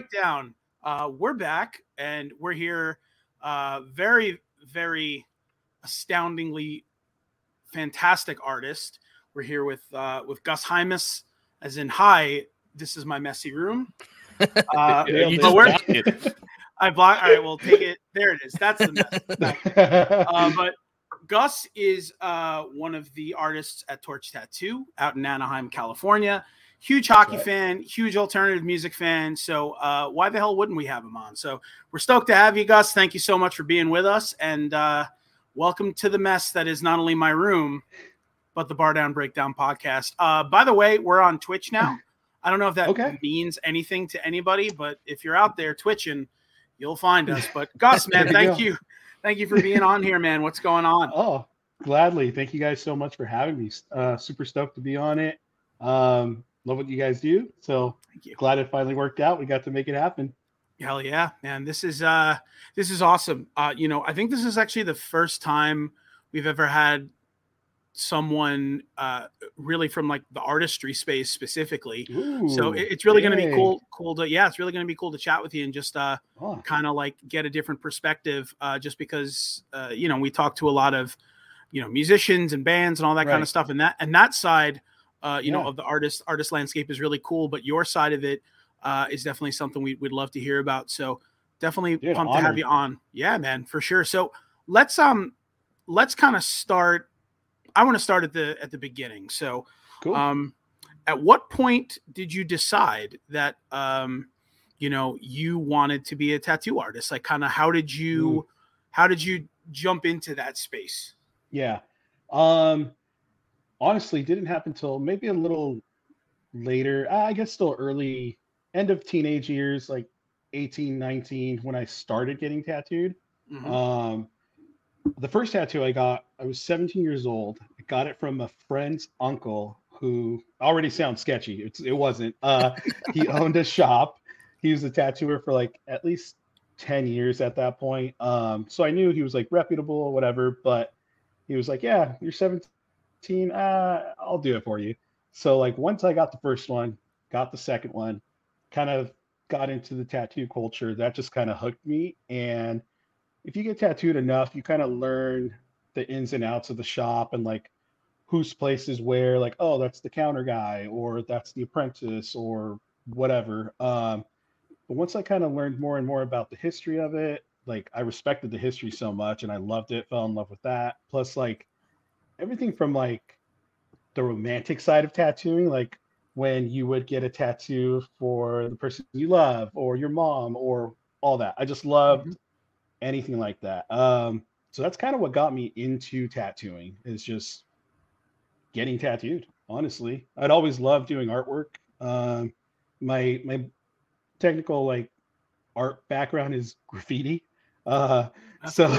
Breakdown. Uh, we're back and we're here. Uh, very, very astoundingly fantastic artist. We're here with uh, with Gus Hymas, as in hi. This is my messy room. Uh, You but just we're- blocked it. I block. All right, we'll take it. There it is. That's the mess. Uh, but Gus is uh, one of the artists at Torch Tattoo out in Anaheim, California. Huge hockey Right. fan, huge alternative music fan. So uh, why the hell wouldn't we have him on? So we're stoked to have you, Gus. Thank you so much for being with us, and uh, welcome to the mess that is not only my room, but the Bar Down Breakdown podcast. Uh, by the way, we're on Twitch now. I don't know if that Okay. means anything to anybody, but if you're out there twitching, you'll find us. But Gus, man, There you thank you, thank you for being on here, man. What's going on? oh, gladly. Thank you guys so much for having me. Uh, super stoked to be on it. Um, love what you guys do. So Thank you. glad it finally worked out. We got to make it happen. Hell yeah, man. This is uh this is awesome. Uh you know, I think this is actually the first time we've ever had someone uh really from like the artistry space specifically. so it- it's really going to be cool cool to yeah, it's really going to be cool to chat with you and just uh Oh, kind of like get a different perspective uh just because uh you know, we talk to a lot of you know, musicians and bands and all that kind of stuff and that and that side uh you know of the artist artist landscape is really cool, but your side of it uh is definitely something we would love to hear about. So definitely Dude, pumped to have you on. Yeah, man, for sure. So let's um let's kind of start I want to start at the at the beginning. So cool. um, at what point did you decide that um, you know you wanted to be a tattoo artist? Like, kind of, how did you how did you jump into that space? Yeah. Um honestly didn't happen until maybe a little later. I guess still early end of teenage years, like 18, 19 when I started getting tattooed. Mhm. Um the first tattoo I got, I was 17 years old. I got it from a friend's uncle who already sounds sketchy. It's, it wasn't. Uh he owned a shop. He was a tattooer for like at least 10 years at that point. Um, so I knew he was like reputable or whatever, but he was like, Yeah, you're 17. Uh, I'll do it for you. So like once I got the first one, got the second one, kind of got into the tattoo culture, that just kind of hooked me. And if you get tattooed enough, you kind of learn the ins and outs of the shop and like whose place is where, like, oh, that's the counter guy, or that's the apprentice, or whatever. Um, but once I kind of learned more and more about the history of it, like I respected the history so much and I loved it, fell in love with that. Plus, like everything from like the romantic side of tattooing, like when you would get a tattoo for the person you love or your mom or all that. I just loved anything like that. Um, so that's kind of what got me into tattooing is just getting tattooed. Honestly, I'd always loved doing artwork. Um, my my technical like art background is graffiti, uh, so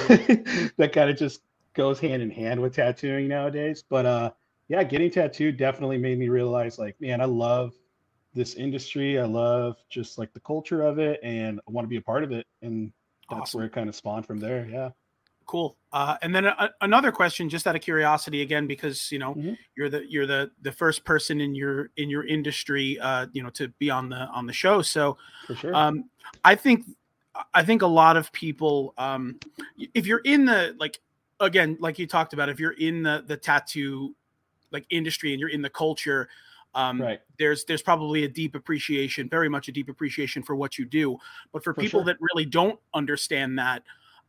that kind of just goes hand in hand with tattooing nowadays. But uh, yeah, getting tattooed definitely made me realize like, man, I love this industry. I love just like the culture of it, and I want to be a part of it. And that's Awesome. where it kind of spawned from there. Yeah. cool. Uh, and then a, another question, just out of curiosity, again, because you know Mhm. you're the you're the the first person in your in your industry, uh, you know, to be on the on the show. So For sure. um i think i think a lot of people um if you're in the like again like you talked about if you're in the the tattoo like industry and you're in the culture um right. there's there's probably a deep appreciation very much a deep appreciation for what you do but for, For people sure. that really don't understand that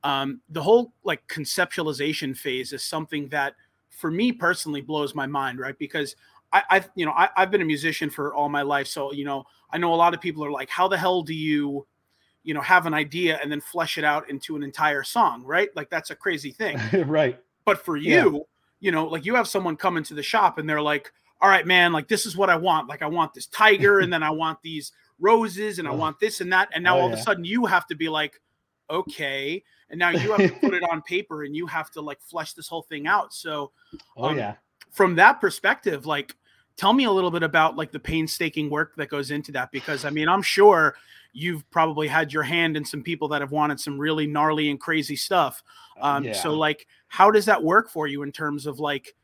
um the whole like conceptualization phase is something that for me personally blows my mind right because I, I've you know I, I've been a musician for all my life, so you know I know a lot of people are like, how the hell do you, you know, have an idea and then flesh it out into an entire song, right? Like that's a crazy thing. right. But for Yeah. you, you know, like you have someone come into the shop and they're like, all right, man, like this is what I want. Like I want this tiger, and then I want these roses, and I want this and that, and now Oh, all of a sudden you have to be like, okay, and now you have to put it on paper and you have to like flesh this whole thing out. So Oh Um, yeah. from that perspective, like tell me a little bit about like the painstaking work that goes into that because I mean I'm sure you've probably had your hand in some people that have wanted some really gnarly and crazy stuff. Um, So like how does that work for you in terms of like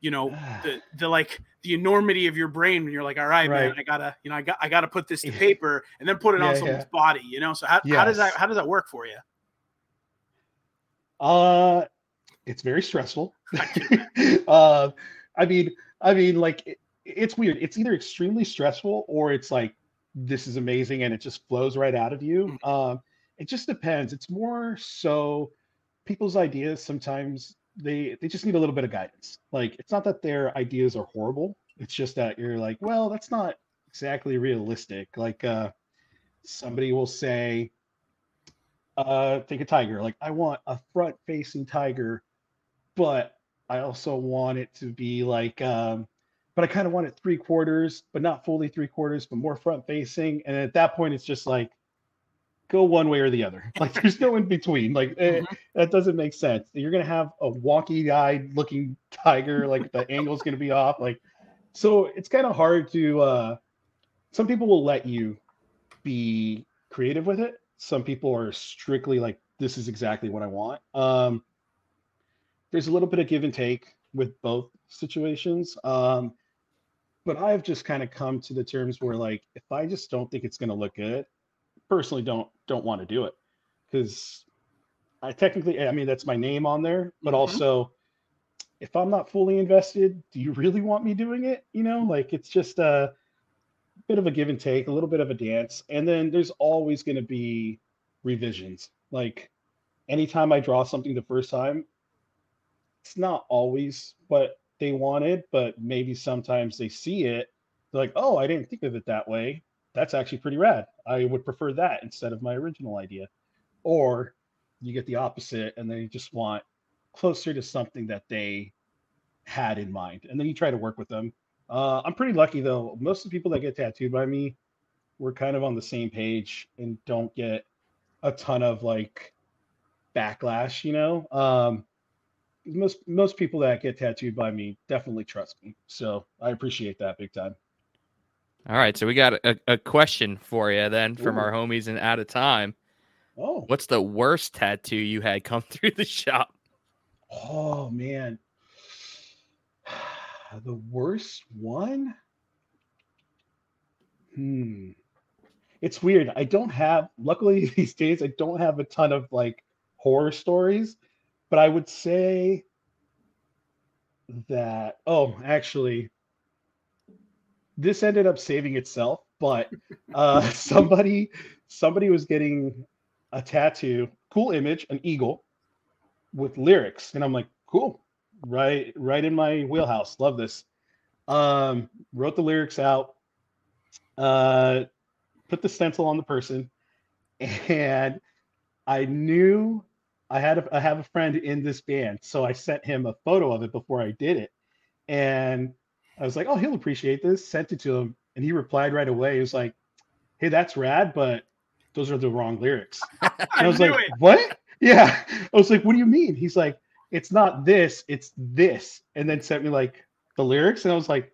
you know the the like the enormity of your brain when you're like all right, Right. man i gotta you know i got i gotta put this to paper and then put it on someone's yeah. body you know so how, how does that how does that work for you Uh, it's very stressful. uh, I mean, I mean, like it, it's weird. It's either extremely stressful or it's like this is amazing and it just flows right out of you. Um, it just depends. It's more so people's ideas sometimes they they just need a little bit of guidance. Like it's not that their ideas are horrible. It's just that you're like, well, that's not exactly realistic. Like uh, somebody will say, uh take a tiger like i want a front facing tiger but i also want it to be like um but i kind of want it three quarters but not fully three quarters but more front facing. And at that point it's just like go one way or the other. Like there's no in between. Like eh, Mhm. that doesn't make sense. You're gonna have a wonky eyed looking tiger like the angle's gonna be off like so it's kind of hard to uh some people will let you be creative with it. Some people are strictly like this is exactly what i want. Um there's a little bit of give and take with both situations. Um but i've just kind of come to the terms where like if i just don't think it's going to look good personally don't don't want to do it. Because i technically i mean that's my name on there but Mhm. also if i'm not fully invested do you really want me doing it? You know like it's just a bit of a give and take a little bit of a dance and then there's always going to be revisions. Like anytime i draw something the first time it's not always what they wanted but maybe sometimes they see it they're like oh i didn't think of it that way. That's actually pretty rad. I would prefer that instead of my original idea. Or you get the opposite and they just want closer to something that they had in mind and then you try to work with them. Uh, i'm pretty lucky though. Most of the people that get tattooed by me we're kind of on the same page and don't get a ton of like backlash you know? Um, most most people that get tattooed by me definitely trust me so i appreciate that big time All right, so we got a, a question for you then from Ooh. our homies and out of time. oh What's the worst tattoo you had come through the shop? Oh man. The worst one? Hmm. It's weird. I don't have luckily these days I don't have a ton of like horror stories, but I would say that oh, actually this ended up saving itself, but uh somebody somebody was getting a tattoo, cool image, an eagle with lyrics and i'm like cool right right in my wheelhouse love this. Um wrote the lyrics out uh put the stencil on the person and i knew i had a, i have a friend in this band so i sent him a photo of it before i did it and i was like oh he'll appreciate this sent it to him and he replied right away he was like hey that's rad but those are the wrong lyrics and I was knew like, it. what? Yeah. I was like, what do you mean? He's like, it's not this, it's this. And then sent me like the lyrics. And I was like,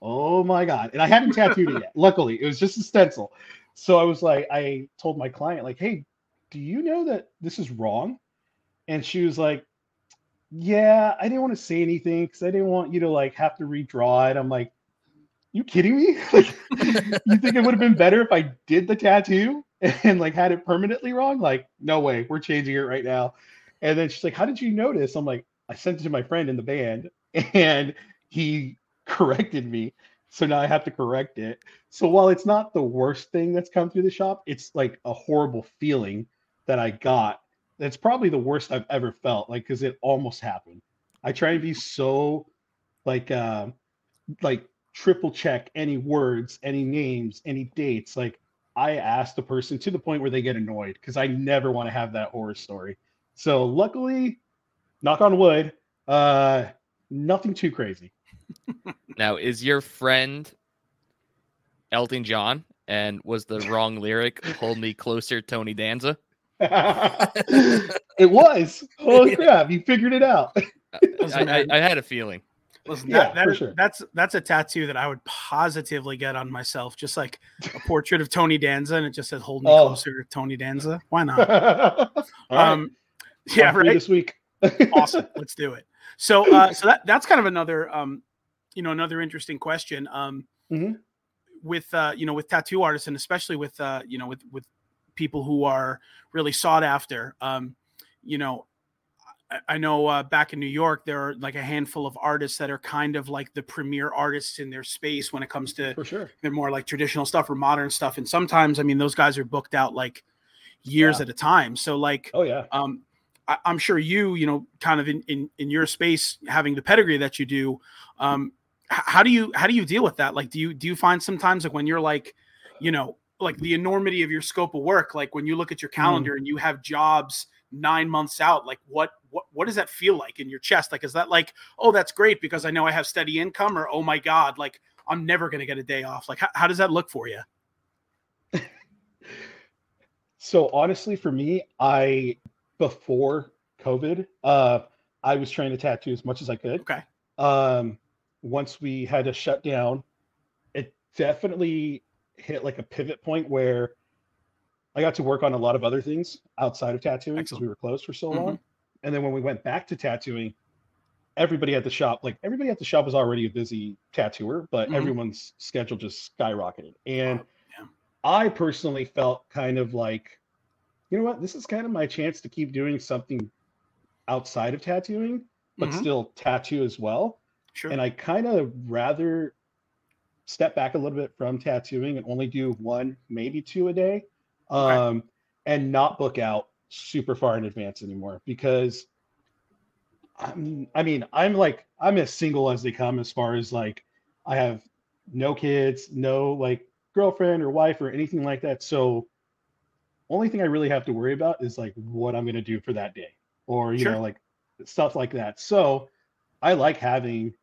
oh my God. And I hadn't tattooed it yet. Luckily, it was just a stencil. So I was like, I told my client, like, hey, do you know that this is wrong? And she was like, yeah, I didn't want to say anything because I didn't want you to like have to redraw it. I'm like, you kidding me? Like, you think it would have been better if I did the tattoo and like had it permanently wrong? Like, no way, we're changing it right now. And then she's like, How did you notice? I'm like, I sent it to my friend in the band and he corrected me. So now I have to correct it. So while it's not the worst thing that's come through the shop, it's like a horrible feeling that I got. That's probably the worst I've ever felt, like because it almost happened. I try and be so like um like triple check any words, any names, any dates. Like I ask the person to the point where they get annoyed because I never want to have that horror story. So luckily, knock on wood, uh, nothing too crazy. Now, is your friend Elton John? And was the wrong lyric "Hold Me Closer"? Tony Danza. it was. Holy crap! You figured it out. I, I, I had a feeling. Listen, Yeah, that, that sure. that's that's a tattoo that I would positively get on myself, just like a portrait of Tony Danza, and it just says "Hold me Oh. closer, Tony Danza." Why not? All right. Um, yeah, right. This week. awesome. Let's do it. So, uh, so that that's kind of another, um, you know, another interesting question. Um, Mhm. with uh, you know, with tattoo artists, and especially with uh, you know, with with people who are really sought after. Um, you know, I, I know uh, back in New York, there are like a handful of artists that are kind of like the premier artists in their space when it comes to For sure. they're more like traditional stuff or modern stuff. And sometimes, I mean, those guys are booked out like years Yeah. at a time. So, like, Oh yeah. um, I, I'm sure you, you know, kind of in, in in your space, having the pedigree that you do, um, how do you how do you deal with that? Like, do you do you find sometimes like when you're like, you know, like the enormity of your scope of work, like when you look at your calendar and you have jobs nine months out, like what what what does that feel like in your chest? Like, is that like, oh, that's great because I know I have steady income, or oh my god, like I'm never gonna get a day off? Like, how, how does that look for you? So honestly, for me, I before COVID, uh, I was trying to tattoo as much as I could. Okay. Um, once we had to shut down, it definitely hit like a pivot point where I got to work on a lot of other things outside of tattooing because we were closed for so Mhm. long. And then when we went back to tattooing, everybody at the shop, like everybody at the shop was already a busy tattooer, but Mhm. everyone's schedule just skyrocketed. And Wow, yeah. I personally felt kind of like, you know what, this is kind of my chance to keep doing something outside of tattooing, but Mhm. still tattoo as well. Sure. And I kind of rather step back a little bit from tattooing and only do one, maybe two a day, um, and not book out super far in advance anymore because I'm, I mean, I'm like, I'm as single as they come as far as like, I have no kids, no like girlfriend or wife or anything like that. So, only thing I really have to worry about is like what I'm going to do for that day or, you Sure. know, like stuff like that. So, I like having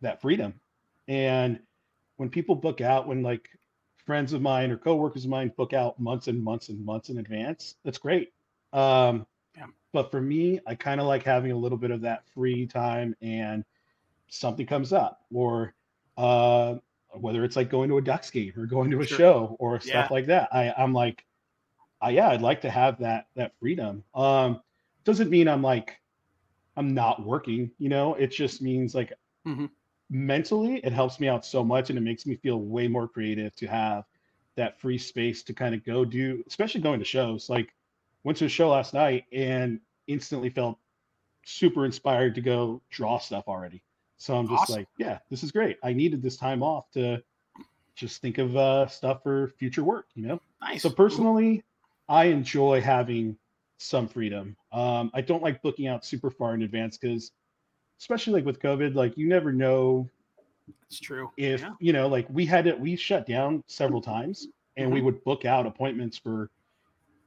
that freedom. And when people book out, when like friends of mine or coworkers of mine book out months and months and months in advance, that's great. Um, Yeah. But for me, I kind of like having a little bit of that free time and something comes up, or uh, whether it's like going to a Ducks game or going to a Sure. show or stuff Yeah. like that. I, I'm like, I, yeah, I'd like to have that that freedom. Um, doesn't mean I'm like I'm not working, you know. It just means like Mhm. Mentally, it helps me out so much, and it makes me feel way more creative to have that free space to kind of go do, especially going to shows. Like went to a show last night and instantly felt super inspired to go draw stuff already. So I'm just Awesome. like, yeah, this is great. I needed this time off to just think of uh, stuff for future work, you know. nice. So personally, I enjoy having some freedom. Um, I don't like booking out super far in advance because, especially like with COVID, like you never know it's true. if Yeah. you know, like we had it, we shut down several times, and we Mhm. would book out appointments for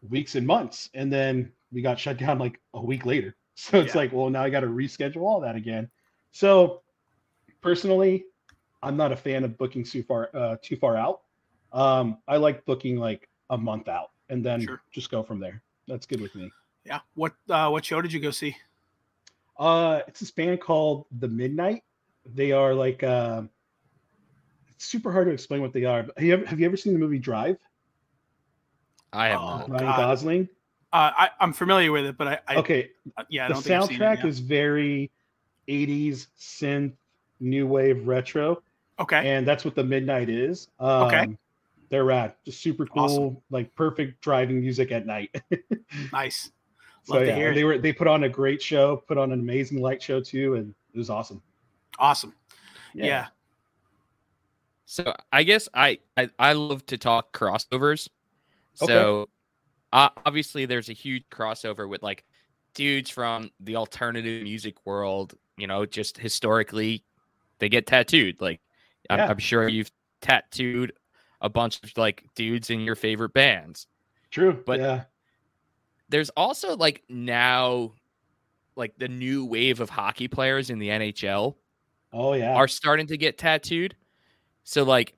weeks and months, and then we got shut down like a week later. So it's Yeah. like, well, now I got to reschedule all that again. So personally, I'm not a fan of booking too far uh, too far out. Um, I like booking like a month out and then Sure. just go from there. That's good with me. Yeah. What uh what show did you go see? Uh, it's this band called The Midnight. They are like um it's super hard to explain what they are. But have you ever, have you ever seen the movie Drive? I have Oh, not. Ryan God. Gosling. Uh I, I'm familiar with it, but I, I Okay, uh, yeah, I the don't think I've seen it soundtrack is very 80s synth, new wave retro, okay. and that's what The Midnight is. Um, Okay. They're rad, just super cool, Awesome. like perfect driving music at night. Nice. So yeah, hear they were they put on a great show, put on an amazing light show too, and it was awesome. Awesome. Yeah. So I guess I, I I love to talk crossovers. Okay. So uh, obviously there's a huge crossover with like dudes from the alternative music world. You know, just historically, they get tattooed. Like I'm, I'm sure you've tattooed a bunch of like dudes in your favorite bands. True, But- yeah, There's also like now, like the new wave of hockey players in the NHL. oh yeah, are starting to get tattooed. So like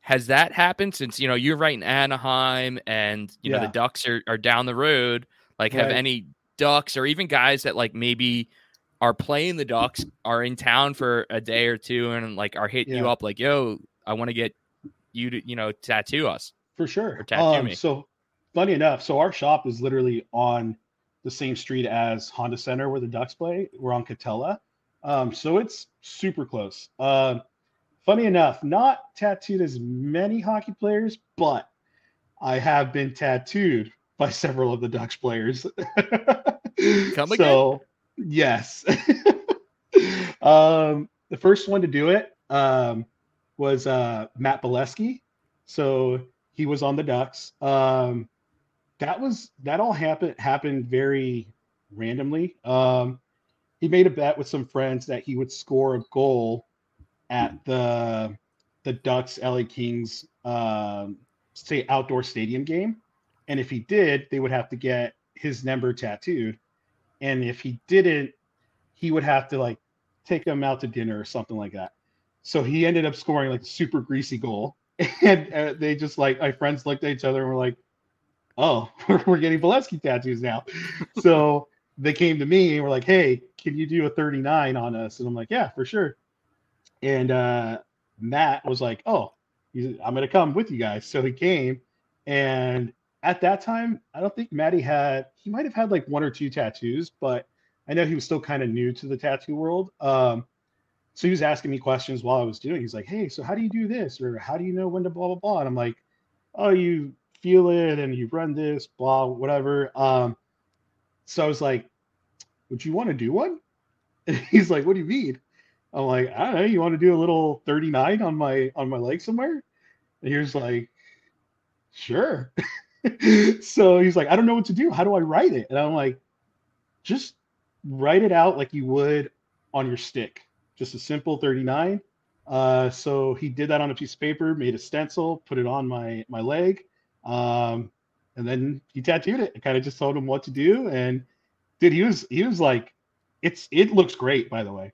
has that happened since you know you're right in Anaheim and you know the Ducks are, are down the road? Like have Right. any Ducks or even guys that like maybe are playing the Ducks are in town for a day or two and like are hitting you up like, yo, I want to get you to, you know, tattoo us. for sure. or tattoo Um, me. so funny enough, so our shop is literally on the same street as Honda Center where the Ducks play. We're on Katella. Um, so it's super close. Uh, funny enough, not tattooed as many hockey players, but I have been tattooed by several of the Ducks players. Come again? so, yes. um, the first one to do it um, was uh, Matt Beleskey. So he was on the Ducks. Um, that was that all happened happened very randomly. Um, he made a bet with some friends that he would score a goal at the the Ducks LA Kings um, say outdoor stadium game, and if he did, they would have to get his number tattooed, and if he didn't, he would have to like take them out to dinner or something like that. So he ended up scoring like a super greasy goal, and uh, they just like my friends looked at each other and were like, "Oh, we're getting Beleskey tattoos now." so they came to me and were like, "Hey, can you do a 39 on us?" And I'm like, "Yeah, for sure." And uh, Matt was like, "Oh, I'm gonna come with you guys." So he came, and at that time, I don't think Matty had. He might have had like one or two tattoos, but I know he was still kind of new to the tattoo world. Um, so he was asking me questions while I was doing. He's like, "Hey, so how do you do this, or how do you know when to blah blah blah?" And I'm like, "Oh, you feel it, and you run this, blah, whatever." Um, so I was like, "Would you want to do one?" And he's like, "What do you mean?" I'm like, "I don't know. You want to do a little 39 on my on my leg somewhere?" And he was like, "Sure." so he's like, "I don't know what to do. How do I write it?" And I'm like, "Just write it out like you would on your stick." just a simple 39. Uh, so he did that on a piece of paper, made a stencil, put it on my my leg, um, and then he tattooed it. I kind of just told him what to do, and dude, he was he was like, it's it looks great, by the way.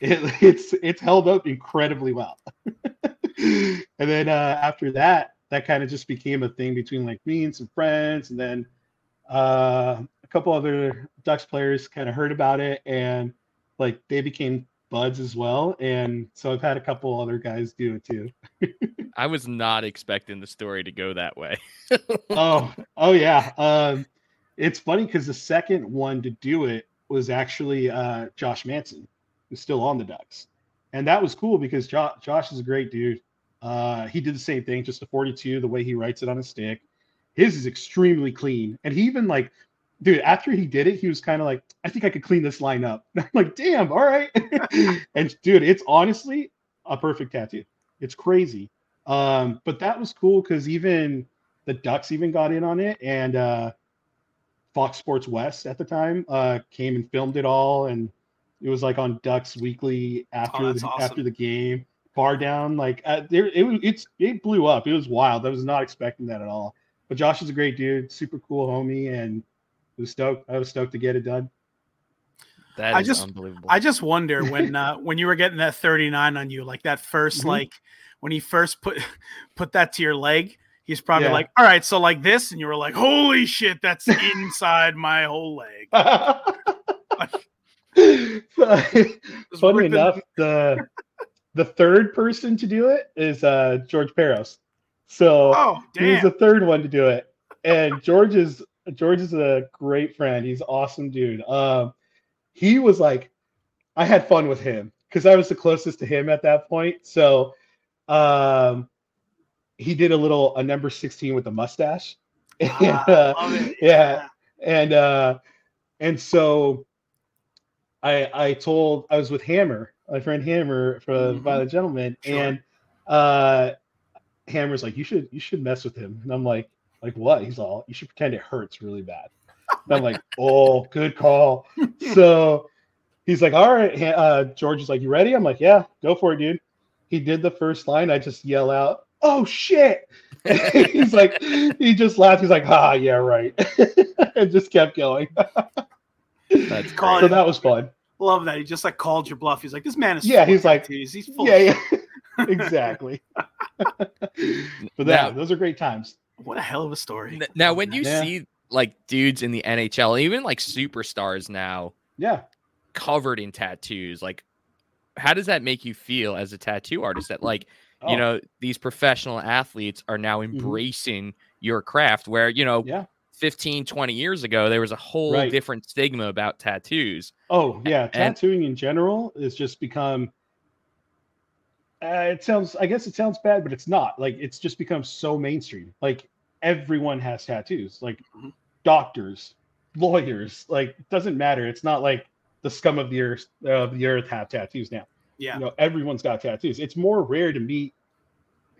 It, it's it's held up incredibly well. and then uh, after that, that kind of just became a thing between like me and some friends, and then uh, a couple other Ducks players kind of heard about it, and like they became buds as well. And so I've had a couple other guys do it too. I was not expecting the story to go that way. oh, oh yeah. Um, it's funny because the second one to do it was actually uh, Josh Manson, who's still on the Ducks, and that was cool because jo- Josh is a great dude. Uh, he did the same thing, just a 42, the way he writes it on a stick. His is extremely clean, and he even like dude, after he did it, he was kind of like, I think I could clean this line up. I'm like, damn, all right. and dude, it's honestly a perfect tattoo. It's crazy. Um, but that was cool because even the Ducks even got in on it, and uh, Fox Sports West at the time uh, came and filmed it all, and it was like on Ducks Weekly after Oh, the, awesome. after the game. Far down, like uh, there, it was it's it blew up. It was wild. I was not expecting that at all. But Josh is a great dude, super cool homie, and was stoked. I was stoked to get it done. That I just- unbelievable. I just wonder when uh, when you were getting that 39 on you, like that 1st Mhm. like when he first put put that to your leg, he's probably Yeah. like, "All right, so like this," and you were like, "Holy shit, that's inside my whole leg." Just Funny ripping- enough, the the third person to do it is uh, George Parros. So Oh, he was the third one to do it, and George is George is a great friend. He's an awesome dude. Um, he was like, I had fun with him because I was the closest to him at that point. So, um, he did a little a number sixteen with a mustache. And, Ah, uh, yeah. and uh and so i i told i was with hammer my friend hammer for Mhm. violent gentleman Sure. and uh hammer's like you should you should mess with him and i'm like like what? He's all you should pretend it hurts really bad. And i'm like oh good call. So he's like all right. Uh george is like you ready? I'm like yeah go for it dude. He did the first line. I just yell out oh shit. He's like he just laughed he's like ah yeah right. And just kept going. That's Call so it- that was fun. Love that. He just like called your bluff. He's like, "This man is Yeah, he's like, tattoos. He's full." yeah yeah. exactly. But Now- that those are great times What a hell of a story. Now, when you Yeah. see like dudes in the NHL, even like superstars now yeah covered in tattoos, like how does that make you feel as a tattoo artist? That like Oh, you know these professional athletes are now mm-hmm. embracing your craft, where you know yeah 15, 20 years ago, there was a whole Right. different stigma about tattoos. Oh yeah, And- tattooing in general has just become. Uh, it sounds. I guess it sounds bad, but it's not. Like it's just become so mainstream. Like everyone has tattoos. Like Mhm. doctors, lawyers. Like it doesn't matter. It's not like the scum of the earth of the earth have tattoos now. Yeah. You know, everyone's got tattoos. It's more rare to meet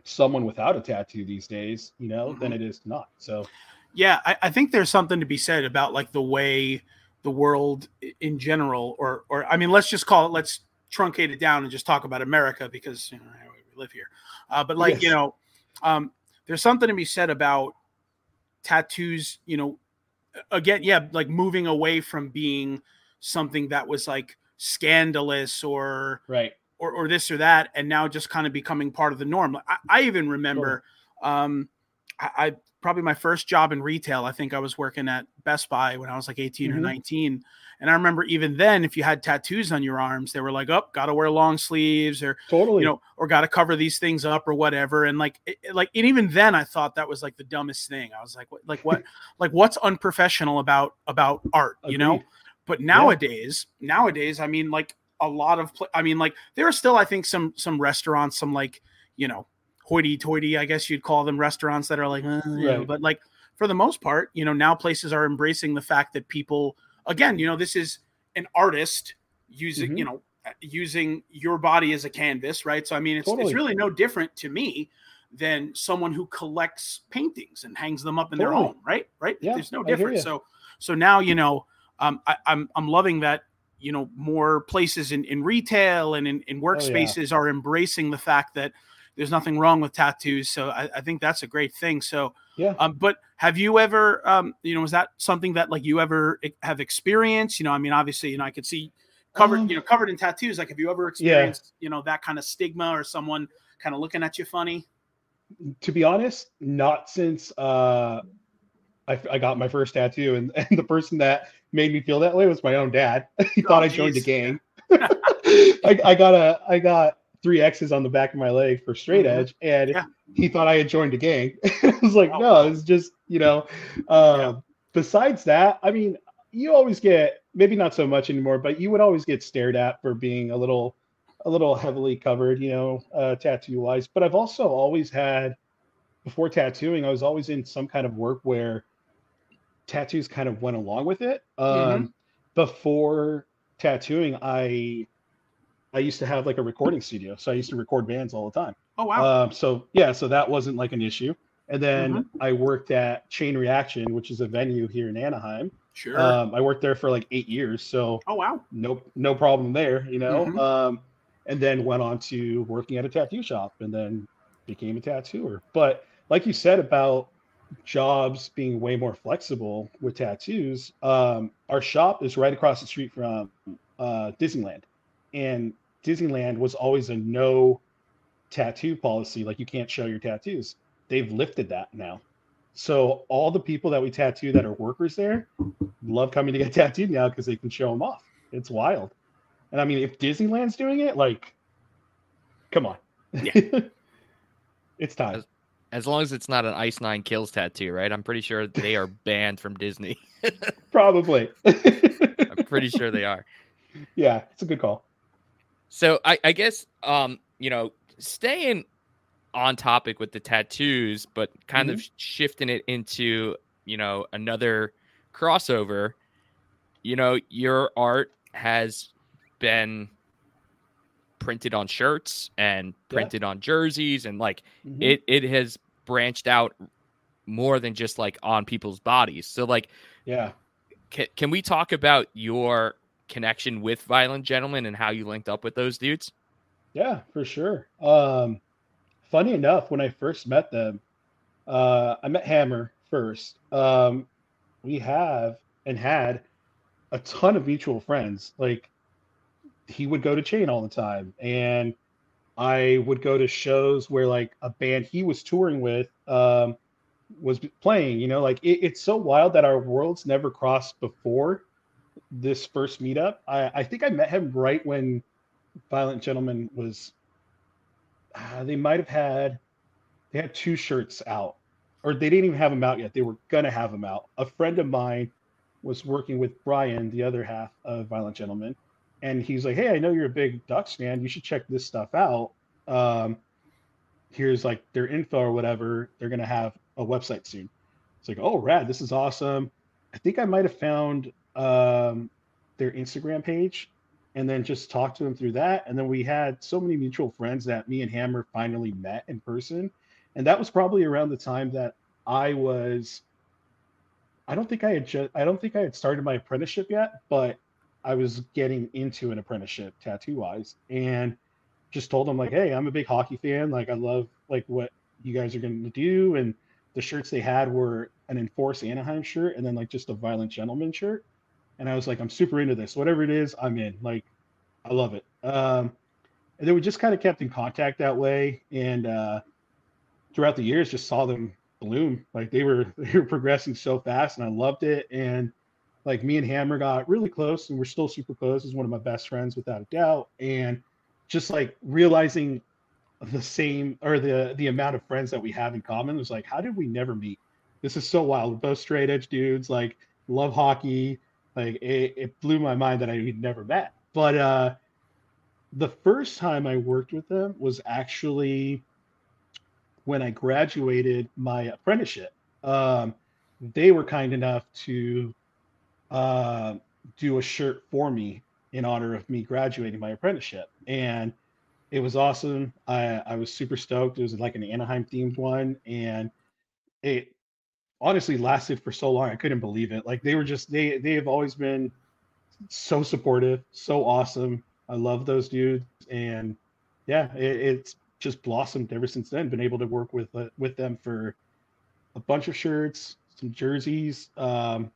someone without a tattoo these days. You know, than Mhm. it is not. So Yeah, I, I think there's something to be said about like the way the world in general, or or I mean, let's just call it. Let's truncate it down and just talk about America because you know we live here. Uh, but like you know, um, there's something to be said about tattoos. You know, again, yeah, like moving away from being something that was like scandalous or right. or, or this or that, and now just kind of becoming part of the norm. I, I even remember, um, I, I probably my first job in retail. I think I was working at Best Buy when I was like 18 or Mhm. 19, and I remember even then, if you had tattoos on your arms, they were like, "Oh, got to wear long sleeves," or Totally. you know, or got to cover these things up or whatever. And like, it, like, and even then, I thought that was like the dumbest thing. I was like, what, like what, like what's unprofessional about about art, you know? But nowadays, nowadays, I mean, like a lot of, pla- I mean, like there are still, I think, some some restaurants, some like, you know, hoity-toity, I guess you'd call them restaurants that are like, uh, you know, but like for the most part, you know, now places are embracing the fact that people, again, you know, this is an artist using, Mhm. you know, uh, using your body as a canvas, right? So I mean, it's Totally. it's really no different to me than someone who collects paintings and hangs them up in their Totally. home, right? Right? Yeah, There's no difference. So so now you know, um, I, I'm I'm loving that you know more places in in retail and in, Oh, in workspaces are embracing the fact that there's nothing wrong with tattoos. So I, I think that's a great thing. So Yeah. um, but have you ever, um, you know, was that something that like you ever have experienced? You know, I mean, obviously, you know, I could see covered, Um, you know, covered in tattoos. Like, have you ever experienced, you know, that kind of stigma or someone kind of looking at you funny? to be honest, not since uh, I, I got my first tattoo, and, and the person that made me feel that way was my own dad. he Oh, thought I joined a gang. I, I got a I got three X's on the back of my leg for straight Mhm. edge, and Yeah. he thought I had joined a gang. I was like, Oh, no, it's just you know. Uh, Yeah. Besides that, I mean, you always get maybe not so much anymore, but you would always get stared at for being a little a little heavily covered, you know, uh, tattoo wise. But I've also always had before tattooing, I was always in some kind of work where tattoos kind of went along with it. Um, Mhm. Before tattooing, I I used to have like a recording studio, so I used to record bands all the time. Oh wow, Um, so yeah, so that wasn't like an issue. And then Mm-hmm. I worked at Chain Reaction, which is a venue here in Anaheim. sure. Um, I worked there for like eight years, so oh wow, no no problem there, you know. Mhm. Um, and then went on to working at a tattoo shop, and then became a tattooer. But like you said about jobs being way more flexible with tattoos, um, our shop is right across the street from uh, Disneyland, and Disneyland was always a no tattoo policy, like you can't show your tattoos. They've lifted that now. So all the people that we tattoo that are workers there love coming to get tattooed now because they can show them off. It's wild. And I mean, if Disneyland's doing it, like, come on. Yeah. it's time. As long as it's not an Ice Nine Kills tattoo, right? I'm pretty sure they are banned from Disney. Probably. I'm pretty sure they are. yeah, it's a good call. So I, I guess um, you know, staying on topic with the tattoos, but kind of shifting it into, you know, another crossover, you know, your art has been printed on shirts and Yeah. printed on jerseys and like Mhm. it it has branched out more than just like on people's bodies. So like yeah. can, can we talk about your connection with Violent Gentlemen and how you linked up with those dudes? Yeah, for sure. Um, funny enough, when I first met them, uh, I met Hammer first. Um, we have and had a ton of mutual friends. Like he would go to Chain all the time, and I would go to shows where like a band he was touring with um, was playing. You know, like it, it's so wild that our worlds never crossed before this first meetup. I, I think I met him right when Violent Gentleman was. Uh, they might have had they had two shirts out or they didn't even have them out yet. They were gonna have them out. A friend of mine was working with Brian, the other half of Violent Gentlemen, and he's like, "Hey, I know you're a big Ducks fan. You should check this stuff out. Um, here's like their info or whatever. They're gonna have a website soon." It's like, "Oh, rad! This is awesome." I think I might have found um, their Instagram page and then just talk to them through that. And then we had so many mutual friends that me and Hammer finally met in person. And that was probably around the time that I was I don't think I had just I don't think I had started my apprenticeship yet, but I was getting into an apprenticeship tattoo wise and just told them like, hey, I'm a big hockey fan. Like I love like what you guys are gonna do. And the shirts they had were an enforced Anaheim shirt and then like just a violent gentleman shirt. And I was like, I'm super into this. Whatever it is, I'm in. Like, I love it. Um, and then we just kind of kept in contact that way. And uh, throughout the years, just saw them bloom. Like they were they were progressing so fast, and I loved it. And like me and Hammer got really close, and we're still super close. He's one of my best friends without a doubt. And just like realizing the same or the the amount of friends that we have in common was like, how did we never meet? This is so wild. We're both straight edge dudes, like love hockey. Like it, it blew my mind that I had never met. But uh the first time I worked with them was actually when I graduated my apprenticeship. Um, they were kind enough to uh, do a shirt for me in honor of me graduating my apprenticeship. And it was awesome. I, I was super stoked. It was like an Anaheim themed one. And it honestly lasted for so long. I couldn't believe it. Like they were just, they, they have always been so supportive, so awesome. I love those dudes. And yeah, it, it's just blossomed ever since then. Been able to work with, uh, with them for a bunch of shirts, some jerseys, um,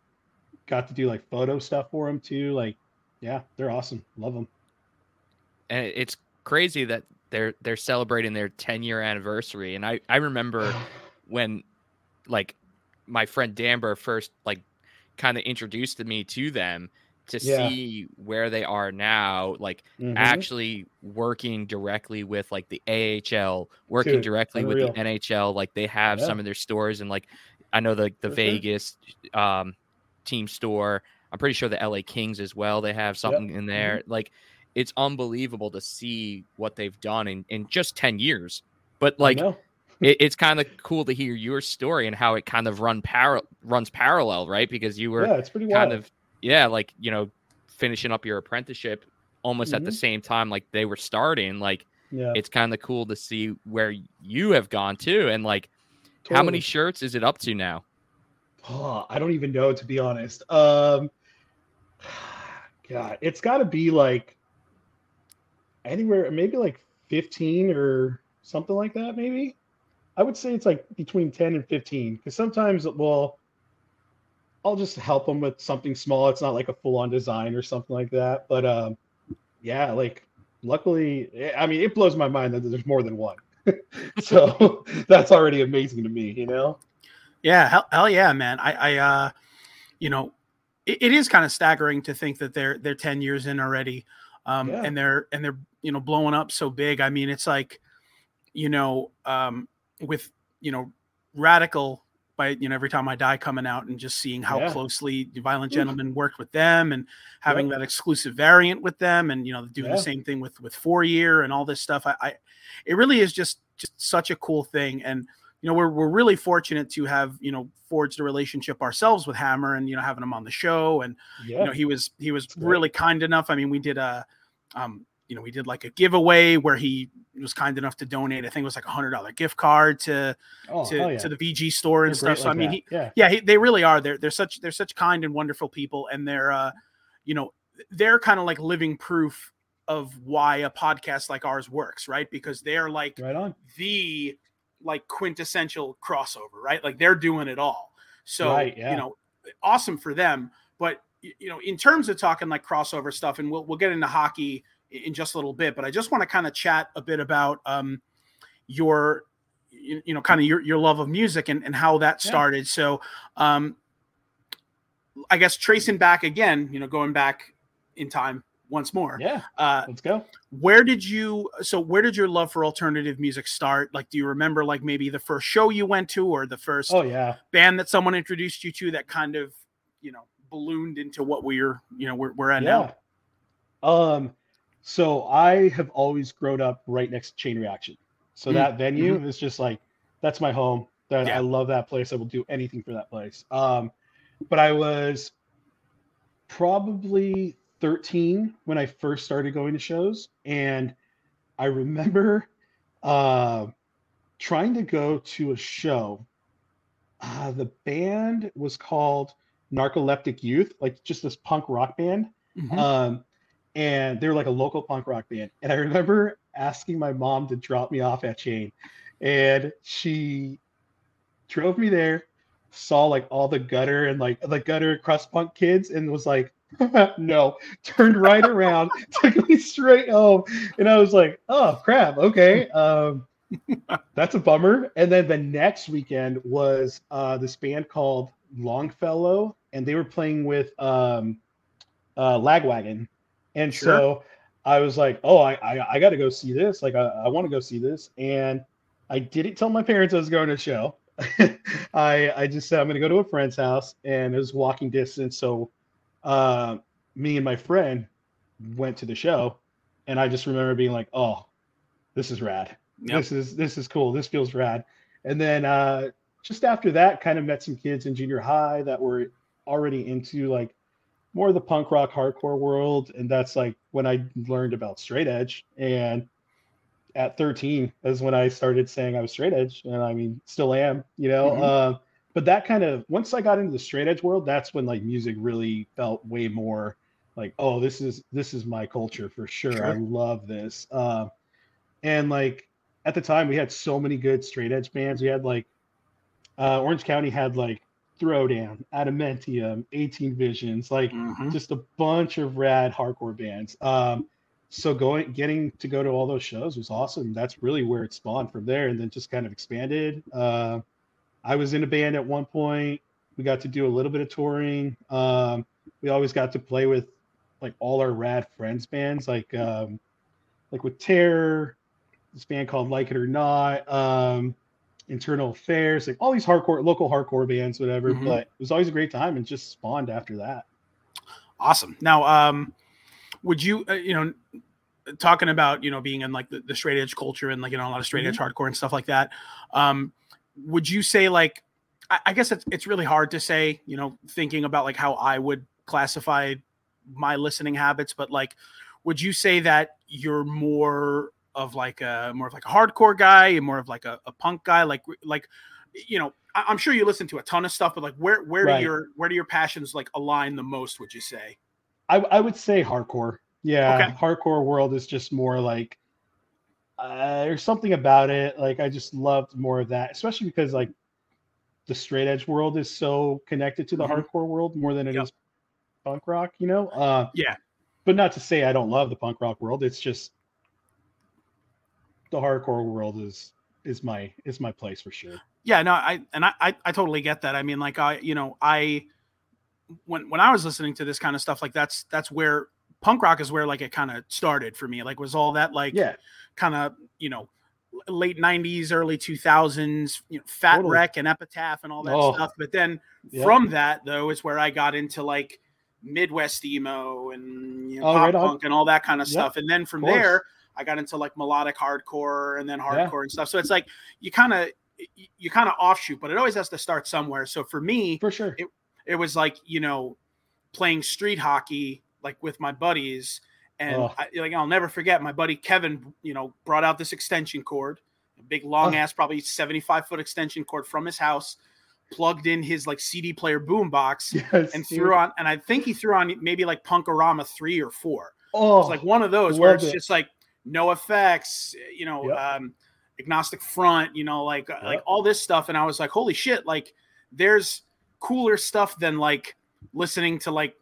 got to do like photo stuff for them too. Like, yeah, they're awesome. Love them. And it's crazy that they're they're celebrating their 10 year anniversary. And I I remember when like my friend Danber first like kind of introduced me to them to Yeah. see where they are now, like Mhm. actually working directly with like the AHL, working Dude, directly with the NHL. Like they have Yeah. some of their stores and like I know the the For sure. Vegas um team store. I'm pretty sure the LA Kings as well. They have something in there. Mm-hmm. Like it's unbelievable to see what they've done in, in just 10 years. But like. It, it's kind of cool to hear your story and how it kind of run par- runs parallel, right? Because you were yeah, it's pretty kind wild. of yeah, like you know, finishing up your apprenticeship almost at the Mhm. same time like they were starting. Like yeah. it's kind of cool to see where you have gone to, and like how many shirts is it up to now? Oh, I don't even know to be honest. Um, God, it's got to be like anywhere, maybe like 15 or something like that. Maybe I would say it's like between 10 and 15 because sometimes, well, I'll just help them with something small. It's not like a full on design or something like that. But um, yeah, like luckily, eh, I mean, it blows my mind that there's more than one. so that's already amazing to me, you know? Yeah, hell, hell yeah, man. I, I, uh, you know, it, it is kind of staggering to think that they're they're ten years in already, um, Yeah. and they're and they're you know blowing up so big. I mean, it's like, you know, um, with you know, radical by you know every time I die coming out and just seeing how Yeah. closely the Violent. Gentleman worked with them and having Yep. that exclusive variant with them, and you know doing Yeah. the same thing with with Four Year and all this stuff. I, I it really is just just such a cool thing and you know we're, we're really fortunate to have you know forged a relationship ourselves with hammer and you know having him on the show and Yeah. you know he was he was really kind enough i mean we did a um you know we did like a giveaway where he was kind enough to donate i think it was like a hundred dollar gift card to oh, to, yeah. to the vg store and They're stuff so like i mean he, yeah. yeah he, they really are they're they're such they're such kind and wonderful people and they're uh you know they're kind of like living proof of why a podcast like ours works right because they're like Right on. the like quintessential crossover, right? Like they're doing it all. So, Right, yeah. you know, awesome for them. But you know, in terms of talking like crossover stuff, and we'll we'll get into hockey in just a little bit, but I just want to kind of chat a bit about um your you, you know kind of your, your love of music and, and how that Yeah. started. So um I guess tracing back again, you know, going back in time once more. Yeah, Uh, let's go. where did you? So where did your love for alternative music start? Like, do you remember like maybe the first show you went to, or the first Oh yeah. band that someone introduced you to that kind of you know ballooned into what we're you know we're, we're at now? Um, so I have always grown up right next to Chain Reaction. So Mm, that venue is just like that's my home. That Yeah. I love that place. I will do anything for that place. Um, but I was probably 13 when I first started going to shows, and I remember uh, trying to go to a show. Uh, the band was called Narcoleptic Youth, like just this punk rock band. Mhm. Um, and they were like a local punk rock band. And I remember asking my mom to drop me off at Chain, and she drove me there, saw like all the gutter and like the gutter crust punk kids, and was like, no, turned right around, took me straight home. And I was like, oh crap, okay. Um, that's a bummer. And then the next weekend was uh, this band called Longfellow, and they were playing with um, uh, Lagwagon. And Sure. so I was like, oh, I, I, I got to go see this. Like, I, I want to go see this. And I didn't tell my parents I was going to a show. I, I just said, I'm going to go to a friend's house, and it was walking distance. So uh, me and my friend went to the show, and I just remember being like, oh, this is rad Yep. this is this is cool this feels rad and then uh just after that kind of met some kids in junior high that were already into like more of the punk rock hardcore world and that's like when i learned about straight edge. And at 13 is when i started saying i was straight edge and i mean still am you know? Mhm. uh, but that kind of once i got into the straight edge world that's when like music really felt way more like oh this is this is my culture for sure, i love this. Uh, and like at the time we had so many good straight edge bands. We had like uh, orange county had like throwdown adamantium 18 visions like Mhm. just a bunch of rad hardcore bands. Um, so going getting to go to all those shows was awesome. That's really where it spawned from there and then just kind of expanded. Uh, i was in a band at one point. We got to do a little bit of touring. Um, we always got to play with like all our rad friends bands like um, like with terror this band called like it or not. Um, internal affairs like all these hardcore local hardcore bands whatever Mhm. but it was always a great time and just spawned after that Awesome. Now, um, would you, uh, you know, talking about you know being in like the, the straight edge culture and like you know a lot of straight edge hardcore and stuff like that, um, would you say like, I, I guess it's it's really hard to say, you know, thinking about like how I would classify my listening habits, but like, would you say that you're more of like a more of like a hardcore guy, and more of like a, a punk guy, like like, you know, I, I'm sure you listen to a ton of stuff, but like where where Right. do your where do your passions like align the most? Would you say? I, I would say hardcore. Yeah, Okay. hardcore world is just more like uh, there's something about it. Like I just loved more of that, especially because like the straight edge world is so connected to the Mhm. hardcore world more than it is Yep. punk rock. You know. Uh, Yeah. But not to say I don't love the punk rock world. It's just the hardcore world is is my is my place for sure. yeah no i and I, I i totally get that i mean like i you know i when when i was listening to this kind of stuff like that's that's where punk rock is where like it kind of started for me like was all that like Yeah. kind of you know late 90s early 2000s you know fat Totally. wreck and epitaph and all that Oh. stuff but then Yeah. from that though is where i got into like midwest emo and you know, Oh, pop right punk and all that kind of Yep, stuff and then from there i got into like melodic hardcore and then Yeah. hardcore and stuff so it's like you kind of you kind of offshoot but it always has to start somewhere so for me for sure. it was like you know playing street hockey like with my buddies and Oh. I, like I'll never forget my buddy Kevin you know brought out this extension cord a big long Oh. ass probably 75 foot extension cord from his house plugged in his like CD player boom box yes. and dude. threw on and I think he threw on maybe like Punk-O-Rama 3 or 4 Oh, it's like one of those where it's it. just like no effects, you know, Yep. um, agnostic front, you know, like like all this stuff. And I was like, holy shit, like there's cooler stuff than like listening to like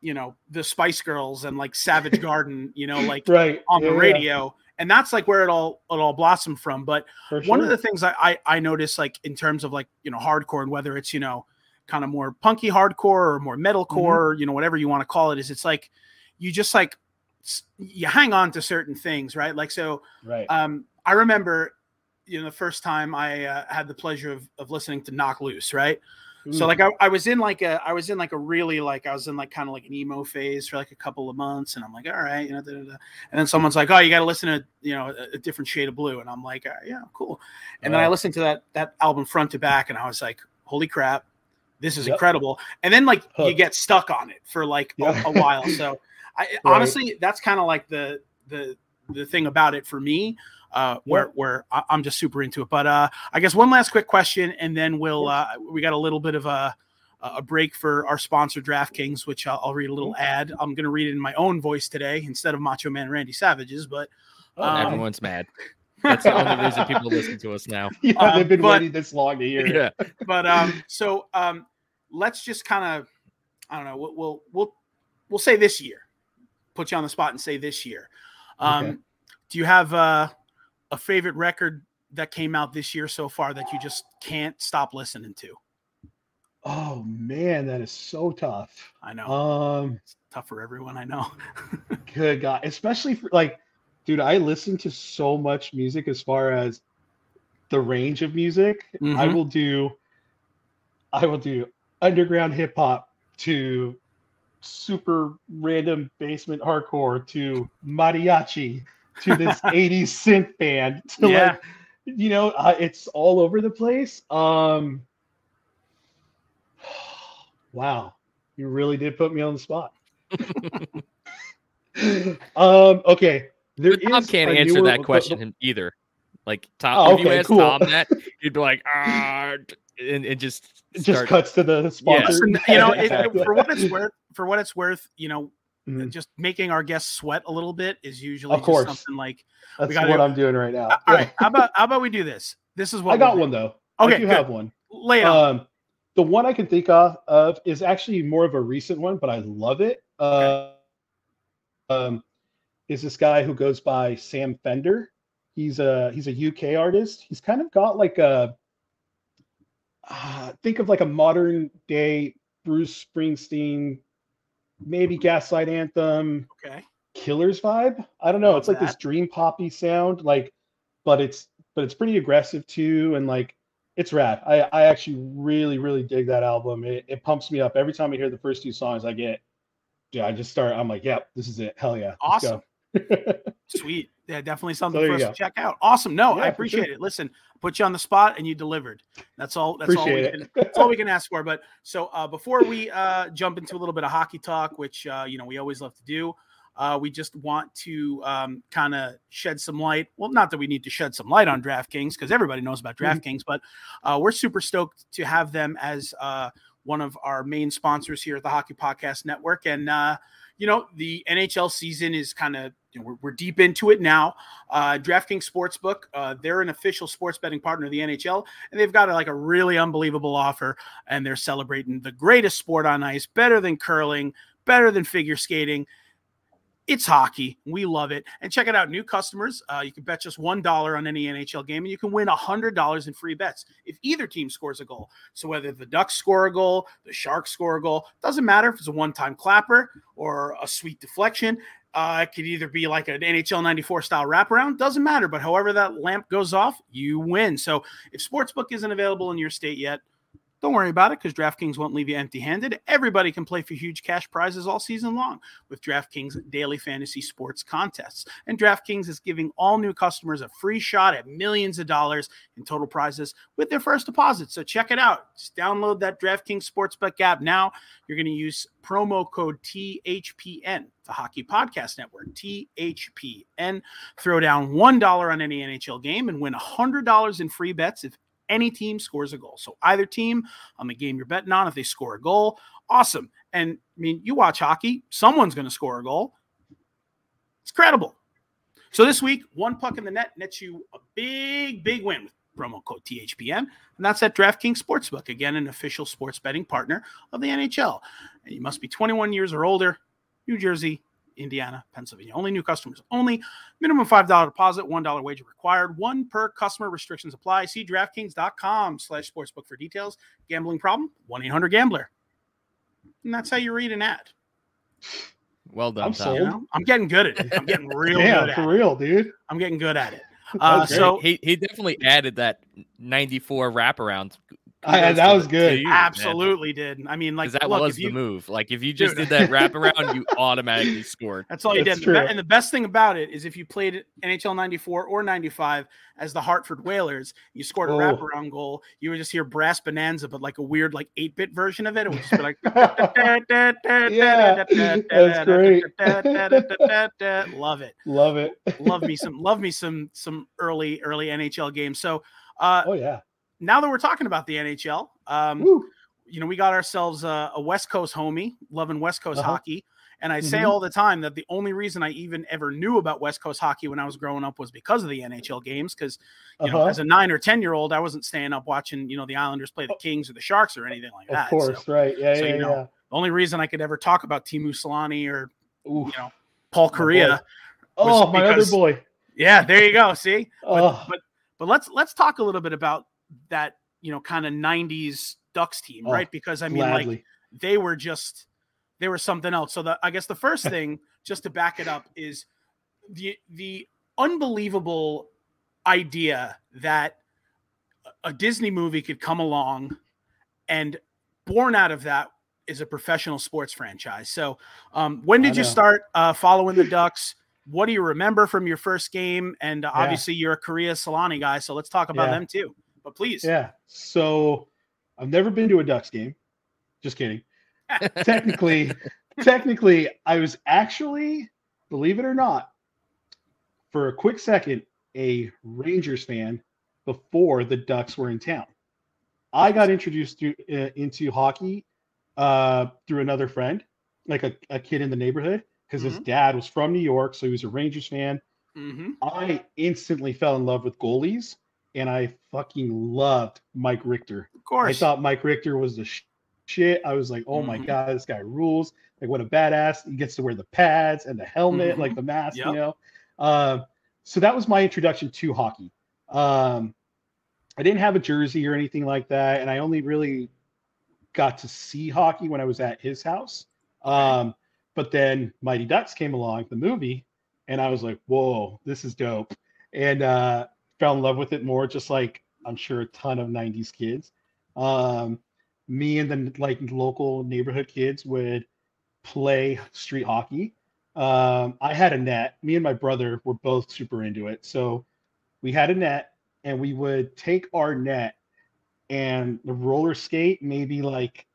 you know the Spice Girls and like Savage Garden, you know, like right on Yeah, the yeah, radio. And that's like where it all it all blossomed from. But for one of the things I, I I notice like in terms of like you know hardcore and whether it's you know kind of more punky hardcore or more metalcore Mm-hmm. or you know whatever you want to call it is it's like you just like you hang on to certain things, right? Like so. Right. Um, I remember, you know, the first time I uh, had the pleasure of, of listening to Knocked Loose, right? So like I, I was in like a I was in like a really like I was in like kind of like an emo phase for like a couple of months and I'm like all right you know da, da, da. and then someone's like oh you got to listen to you know a, a different shade of blue and I'm like uh, yeah cool and then I listened to that that album front to back and I was like holy crap this is Yep. incredible and then like you get stuck on it for like a, a while so I honestly that's kind of like the the the thing about it for me uh, where where I- I'm just super into it. But uh, I guess one last quick question, and then we'll uh, we got a little bit of a a break for our sponsor DraftKings, which I'll, I'll read a little ad. I'm going to read it in my own voice today instead of Macho Man Randy Savage's, but Oh, um, Everyone's mad. That's the only reason people listen to us now. yeah, um, they've been but- waiting this long to hear. it. Yeah. but um, so um, let's just kind of I don't know. We'll, we'll we'll we'll say this year. Put you on the spot and say this year. Um, Okay. Do you have uh, a favorite record that came out this year so far that you just can't stop listening to? Oh man, that is so tough. I know Um, it's tough for everyone. I know. good God, especially for like, dude, I listen to so much music as far as the range of music. I Mhm. will do, I will do underground hip hop to super random basement hardcore to mariachi to this 80s synth band to Yeah. like, you know, uh, it's all over the place. Um, wow, you really did put me on the spot. um, okay. There Tom can't answer newer- that question the- either. Like Tom, Oh, if you okay, ask cool. Tom that, he'd be like, ah, and, it just it start. just cuts to the sponsor. Listen, you know, it, for what it's worth, for what it's worth, you know, Mhm. just making our guests sweat a little bit is usually Of course. something like, That's gotta what I'm doing right now. all right, how about how about we do this? This is what I got we'll one do. though. Okay, I do good. have one. Lay it on. Um, the one I can think of, of is actually more of a recent one, but I love it. Uh, um, is this guy who goes by Sam Fender? He's a he's a UK artist. He's kind of got like a uh, think of like a modern day Bruce Springsteen, maybe Gaslight Anthem, okay. Killers vibe. I don't know. Love it's like this dream poppy sound, like, but it's but it's pretty aggressive too, and like it's rad. I I actually really really dig that album. It, it pumps me up every time I hear the first two songs. I get, yeah, I just start. I'm like, yep, this is it. Hell yeah, Awesome. Go. Sweet. Yeah, definitely something there for us you to check out. Awesome. No, Yeah, I appreciate sure. it. Listen, put you on the spot and you delivered. That's all that's all we can that's all we can ask for. But so uh, before we uh, jump into a little bit of hockey talk, which uh, you know we always love to do, uh, we just want to um, kind of shed some light. Well, not that we need to shed some light on DraftKings because everybody knows about Mhm. DraftKings, but uh, we're super stoked to have them as uh, one of our main sponsors here at the Hockey Podcast Network. And uh, you know, the NHL season is kind of we're, we're deep into it now. Uh, DraftKings Sportsbook, uh, they're an official sports betting partner of the NHL, and they've got a, like a really unbelievable offer, and they're celebrating the greatest sport on ice, better than curling, better than figure skating. It's hockey. We love it. And check it out. New customers, uh, you can bet just $1 on any NHL game and you can win $100 in free bets if either team scores a goal. So whether the Ducks score a goal, the Sharks score a goal, doesn't matter if it's a one time clapper or a sweet deflection. Uh, it could either be like an NHL 94 style wraparound, doesn't matter. But however that lamp goes off, you win. So if Sportsbook isn't available in your state yet, don't worry about it because DraftKings won't leave you empty handed. Everybody can play for huge cash prizes all season long with DraftKings daily fantasy sports contests. And DraftKings is giving all new customers a free shot at millions of dollars in total prizes with their first deposit. So check it out. Just download that DraftKings Sportsbook app now. You're going to use promo code THPN, the Hockey Podcast Network, THPN. Throw down $1 on any NHL game and win $100 in free bets if any team scores a goal. So either team on the game you're betting on, if they score a goal, awesome. And I mean, you watch hockey, someone's going to score a goal. It's credible. So this week, one puck in the net nets you a big, big win with promo code THPN. And that's at DraftKings Sportsbook, again, an official sports betting partner of the NHL. And you must be 21 years or older, New Jersey, Indiana, Pennsylvania. Only new customers only. Minimum $5 deposit, $1 wager required. One per customer restrictions apply. See DraftKings.com slash sportsbook for details. Gambling problem? 1-800-GAMBLER. And that's how you read an ad. Well done, I'm Tom. sold. You know? I'm getting good at it. I'm getting real yeah, good at for it. real, dude. I'm getting good at it. Uh, so he he definitely added that 94 wraparound. I, that was the- good. to you, man. absolutely did. I mean, like, that look, was if you, the move. Like if you just Dude. did that wraparound, you automatically scored. That's all you That's did. And the, true. and the best thing about it is if you played NHL 94 or 95 as the Hartford Whalers, you scored a Oh. wraparound goal, you would just hear Brass Bonanza, but like a weird, like 8 bit version of it. It would just be like, Yeah, that's great. love it. Love it. Love me some, love me some, some early, early NHL games. So, uh, Oh yeah. Now that we're talking about the NHL, um, Woo. you know, we got ourselves a, a West Coast homie, loving West Coast Uh-huh. hockey. And I say Mhm. all the time that the only reason I even ever knew about West Coast hockey when I was growing up was because of the NHL games. Because you know, Uh-huh. as a nine or ten year old, I wasn't staying up watching you know the Islanders play the Kings or the Sharks or anything like that. Of course, So right. Yeah, so, yeah, you know, yeah. the only reason I could ever talk about Teemu Selanne or Ooh. you know Paul boy. Kariya, Oh, my because- other boy. yeah, there you go. See, Oh, but but let's let's talk a little bit about that you know kind of '90s Ducks team, Oh, right? Because I mean, like they were just they were something else. So the I guess the first thing, just to back it up, is the the unbelievable idea that a Disney movie could come along and born out of that is a professional sports franchise. So um, when did you start uh, following the Ducks? What do you remember from your first game? And uh, Yeah. obviously you're a Kariya Selanne guy, so let's talk about Yeah. them too. But please, Yeah. So I've never been to a Ducks game. Just kidding. technically, technically, I was actually, believe it or not, for a quick second, a Rangers fan before the Ducks were in town. I got introduced to, uh, into hockey uh, through another friend, like a, a kid in the neighborhood, because his Mhm. dad was from New York, so he was a Rangers fan. hmm I instantly fell in love with goalies, and I fucking loved Mike Richter. of course. I thought Mike Richter was the sh- shit. I was like, oh my Mhm. god, this guy rules! Like, what a badass! He gets to wear the pads and the helmet, Mhm. like the mask, Yep. you know. Um, so that was my introduction to hockey. Um, I didn't have a jersey or anything like that, and I only really got to see hockey when I was at his house. Um, but then Mighty Ducks came along, the movie, and I was like, whoa, this is dope. And uh, fell in love with it more, just like I'm sure a ton of 90s kids. Um, me and the like local neighborhood kids would play street hockey. Um, I had a net. Me and my brother were both super into it. So we had a net and we would take our net and the roller skate maybe like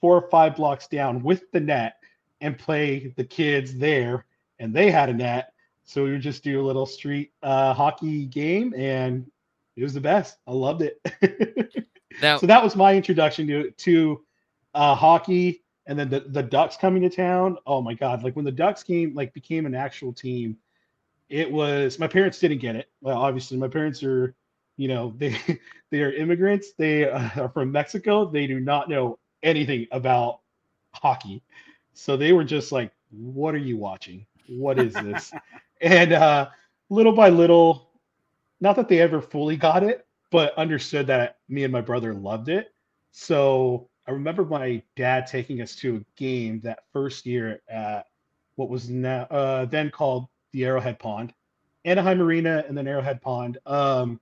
four or five blocks down with the net and play the kids there and they had a net so we would just do a little street uh, hockey game and it was the best. I loved it. Now, so that was my introduction to to uh, hockey and then the, the ducks coming to town. Oh my god like when the ducks came like became an actual team it was my parents didn't get it. Well obviously my parents are you know they they are immigrants. They uh, are from mexico. They do not know anything about hockey. So they were just like what are you watching? What is this and uh little by little not that they ever fully got it but understood that me and my brother loved it. So i remember my dad taking us to a game that first year at what was now uh, then called the arrowhead pond anaheim arena and then arrowhead pond. Um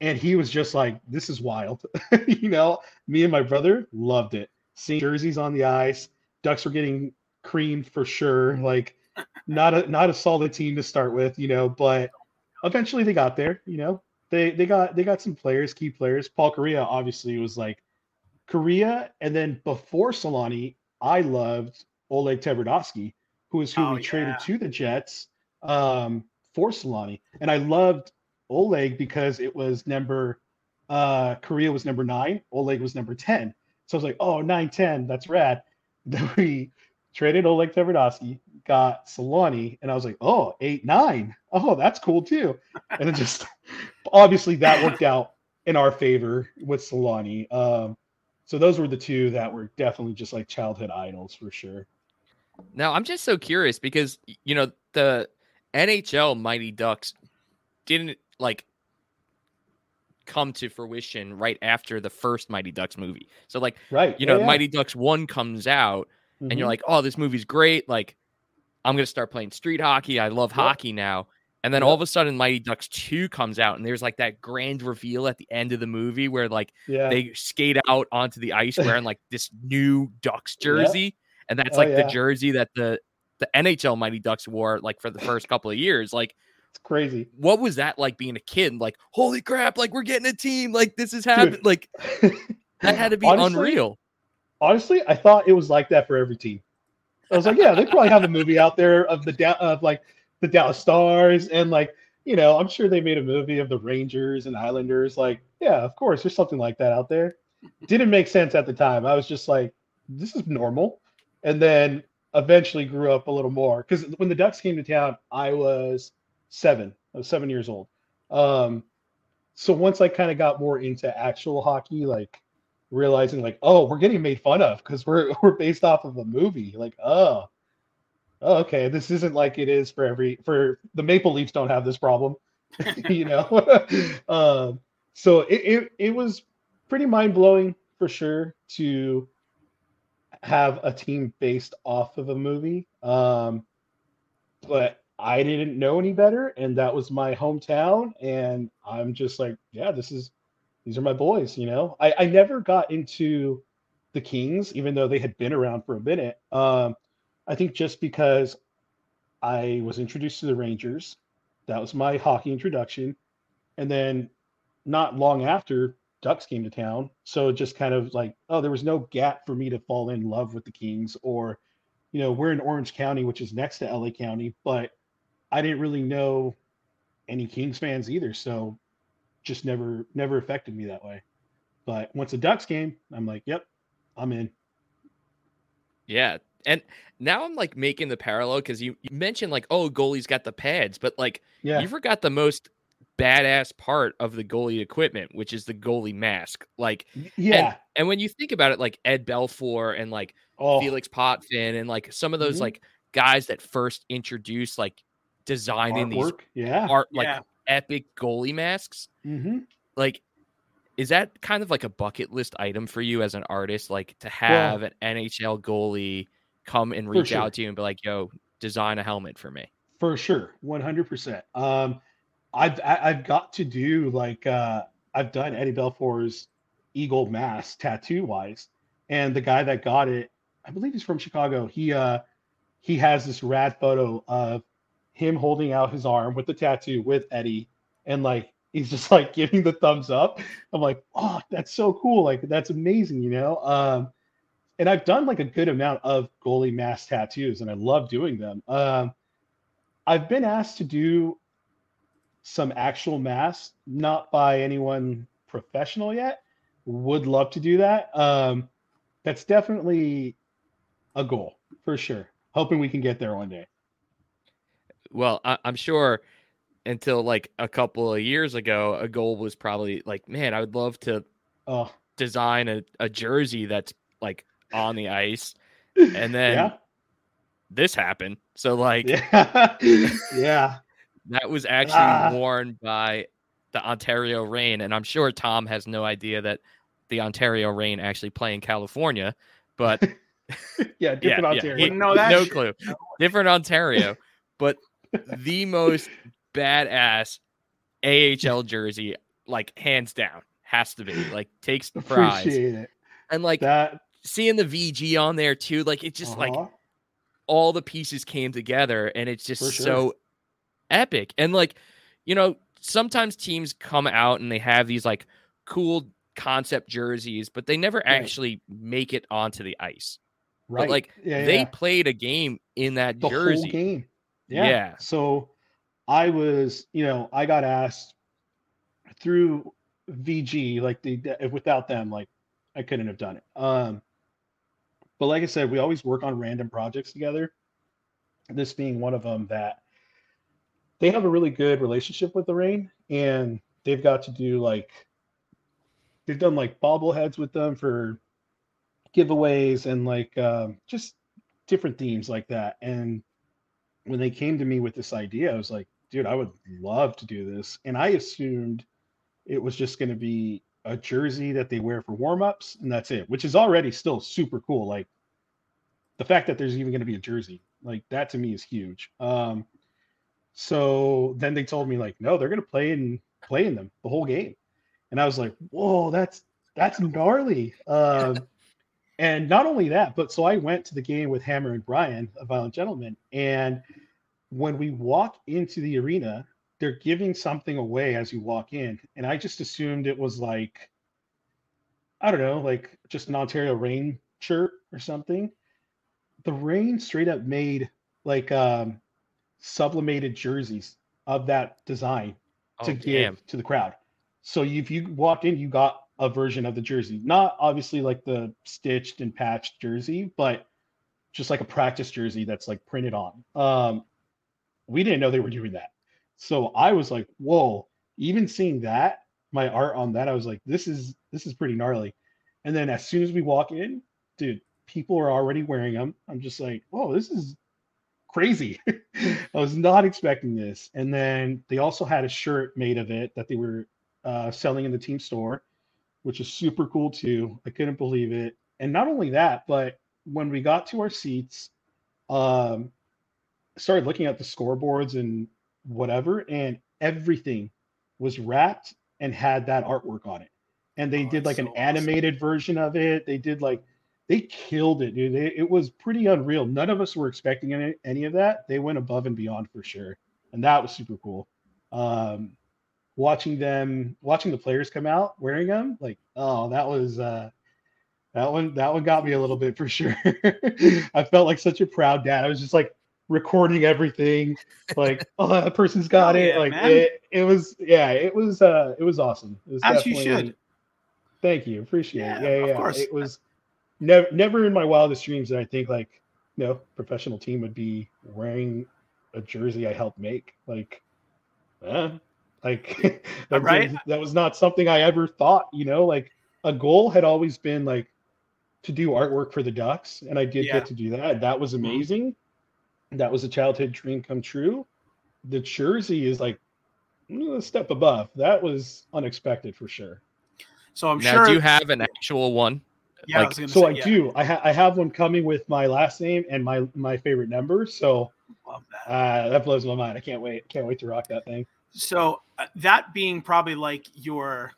and he was just like this is wild. You know me and my brother loved it. Seeing jerseys on the ice ducks were getting creamed for sure like not a not a solid team to start with you know but eventually they got there you know. They they got they got some players key players. Paul kariya obviously was like kariya and then before selanne i loved oleg tverdovsky who is who Oh, we traded to the jets um for selanne. And i loved oleg because it was number uh kariya was number nine oleg was number 10 so i was like oh 9 10 that's rad. Then we traded oleg tverdovsky got selanne and i was like oh eight nine oh that's cool too and it just obviously that worked out in our favor with selanne um so those were the two that were definitely just like childhood idols for sure now I'm just so curious because you know the NHL Mighty Ducks didn't like come to fruition right after the first Mighty Ducks movie. So like right you know yeah, yeah. Mighty Ducks 1 comes out and you're Mhm. like, oh, this movie's great. Like, I'm gonna start playing street hockey. I love Yep. hockey now. And then Yep. all of a sudden, Mighty Ducks 2 comes out, and there's like that grand reveal at the end of the movie where like yeah, they skate out onto the ice wearing like this new Ducks jersey, and that's Oh, like yeah. the jersey that the the NHL Mighty Ducks wore like for the first couple of years. Like, it's crazy. what was that like being a kid? Like, holy crap! Like we're getting a team. Like this is happening. Like that had to be Honestly, unreal. honestly, I thought it was like that for every team. I was like, yeah, they probably have a movie out there of the da- of like the Dallas Stars and like you know, I'm sure they made a movie of the Rangers and Islanders. Like, yeah, of course, there's something like that out there. Didn't make sense at the time. I was just like, this is normal, and then eventually grew up a little more because when the Ducks came to town, I was seven. I was seven years old. Um, so once I kind of got more into actual hockey, like realizing like, oh, we're getting made fun of because we're we're based off of a movie. Like, oh, oh, okay, this isn't like it is for every for the Maple Leafs don't have this problem, you know. um, so it, it it was pretty mind blowing for sure to have a team based off of a movie. Um, but I didn't know any better, and that was my hometown, and I'm just like, yeah, this is these are my boys, you know. I, I never got into the Kings, even though they had been around for a minute. Um, I think just because I was introduced to the Rangers, that was my hockey introduction, and then not long after Ducks came to town, so just kind of like, oh, there was no gap for me to fall in love with the Kings, or, you know, we're in Orange County, which is next to LA County, but I didn't really know any Kings fans either, so just never never affected me that way. But once the Ducks came, I'm like, yep, I'm in. Yeah. And now I'm like making the parallel because you, you mentioned like, oh, goalie's got the pads, but like Yeah, you forgot the most badass part of the goalie equipment, which is the goalie mask. Like, yeah. and when you think about it, like Ed Belfour and like oh, Felix Potvin and like some of those Mhm. like guys that first introduced like designing these artwork. Yeah. art like Yeah. Epic goalie masks. hmm Like, is that kind of like a bucket list item for you as an artist? Like to have an NHL goalie come and reach sure. out to you and be like, "Yo, design a helmet for me." For sure, one hundred percent. Um, I've I've got to do like uh, I've done Eddie Belfour's eagle mask tattoo wise, and the guy that got it, I believe he's from Chicago. He uh he has this rad photo of him holding out his arm with the tattoo with Eddie, and like he's just like giving the thumbs up. I'm like, oh, that's so cool. Like that's amazing, you know. Um, and I've done like a good amount of goalie mask tattoos, and I love doing them. Um, I've been asked to do some actual masks, not by anyone professional yet. Would love to do that. Um, that's definitely a goal for sure. Hoping we can get there one day. Well, I, I'm sure until like a couple of years ago, a goal was probably like, "Man, I would love to Oh, design a, a jersey that's like on the ice." And then yeah, this happened. So like yeah, yeah. that was actually Ah. worn by the Ontario Reign, and I'm sure Tom has no idea that the Ontario Reign actually play in California, but yeah, different yeah, Ontario. he- know that no clue, different Ontario, but the most badass AHL jersey, like hands down, has to be like takes Appreciate it. and like That seeing the VG on there too, like it just like uh-huh. all the pieces came together and it's just sure. so epic and like you know sometimes teams come out and they have these like cool concept jerseys but they never Right. actually make it onto the ice right. but like yeah, they yeah. played a game in that the jersey whole game. Yeah. Yeah. So I was, you know, I got asked through VG, like the without them, like I couldn't have done it. Um, but like I said, we always work on random projects together. This being one of them that they have a really good relationship with the Reign, and they've got to do like they've done like bobbleheads with them for giveaways and like um, just different themes like that. And when they came to me with this idea, I was like, dude, I would love to do this. And I assumed it was just going to be a jersey that they wear for warm-ups and that's it, which is already still super cool. Like the fact that there's even going to be a jersey, like that to me is huge. Um, so then they told me like, no, they're going to play in play in them the whole game, and I was like, whoa, that's that's gnarly. Um, and not only that, but so I went to the game with Hammer and Brian, a violent gentleman, and when we walk into the arena, they're giving something away as you walk in, and I just assumed it was like, I don't know, like just an Ontario Reign shirt or something. The Reign straight up made like um, sublimated jerseys of that design to Oh, give to the crowd. So if you walked in, you got a version of the jersey, not obviously like the stitched and patched jersey, but just like a practice jersey that's like printed on. Um, we didn't know they were doing that, so I was like, "Whoa!" Even seeing that, my art on that, I was like, "This is this is pretty gnarly." And then as soon as we walk in, dude, people are already wearing them. I'm just like, "Whoa, this is crazy." I was not expecting this. And then they also had a shirt made of it that they were uh, selling in the team store, which is super cool too. I couldn't believe it. And not only that, but when we got to our seats, um, started looking at the scoreboards and whatever, and everything was wrapped and had that artwork on it. And they Oh, did like an so awesome. animated version of it. They did like they killed it, dude. It, it was pretty unreal. None of us were expecting any, any of that. They went above and beyond for sure, and that was super cool. Um, watching them, watching the players come out wearing them, like oh, that was uh, that one. That one got me a little bit for sure. I felt like such a proud dad. I was just like recording everything, like oh, that person's got Hell it. yeah, like man. it, it was, yeah, it was, uh, it was awesome. It was As you should. Thank you. Appreciate it. Yeah, it. Yeah, of yeah. course. It was never never in my wildest dreams that I think like you know, professional team would be wearing a jersey I helped make. Like eh, like that, Right. was- that was not something I ever thought, you know, like a goal had always been like to do artwork for the Ducks, and I did Yeah. get to do that. That was amazing. That was a childhood dream come true. The jersey is like a step above. That was unexpected for sure. So I'm now, sure. do you have an actual one? yeah, like- was gonna So say, I yeah, do. I, ha- I have one coming with my last name and my my favorite number. So love that. uh, that blows my mind. I can't wait. Can't wait to rock that thing. So uh, that being probably like your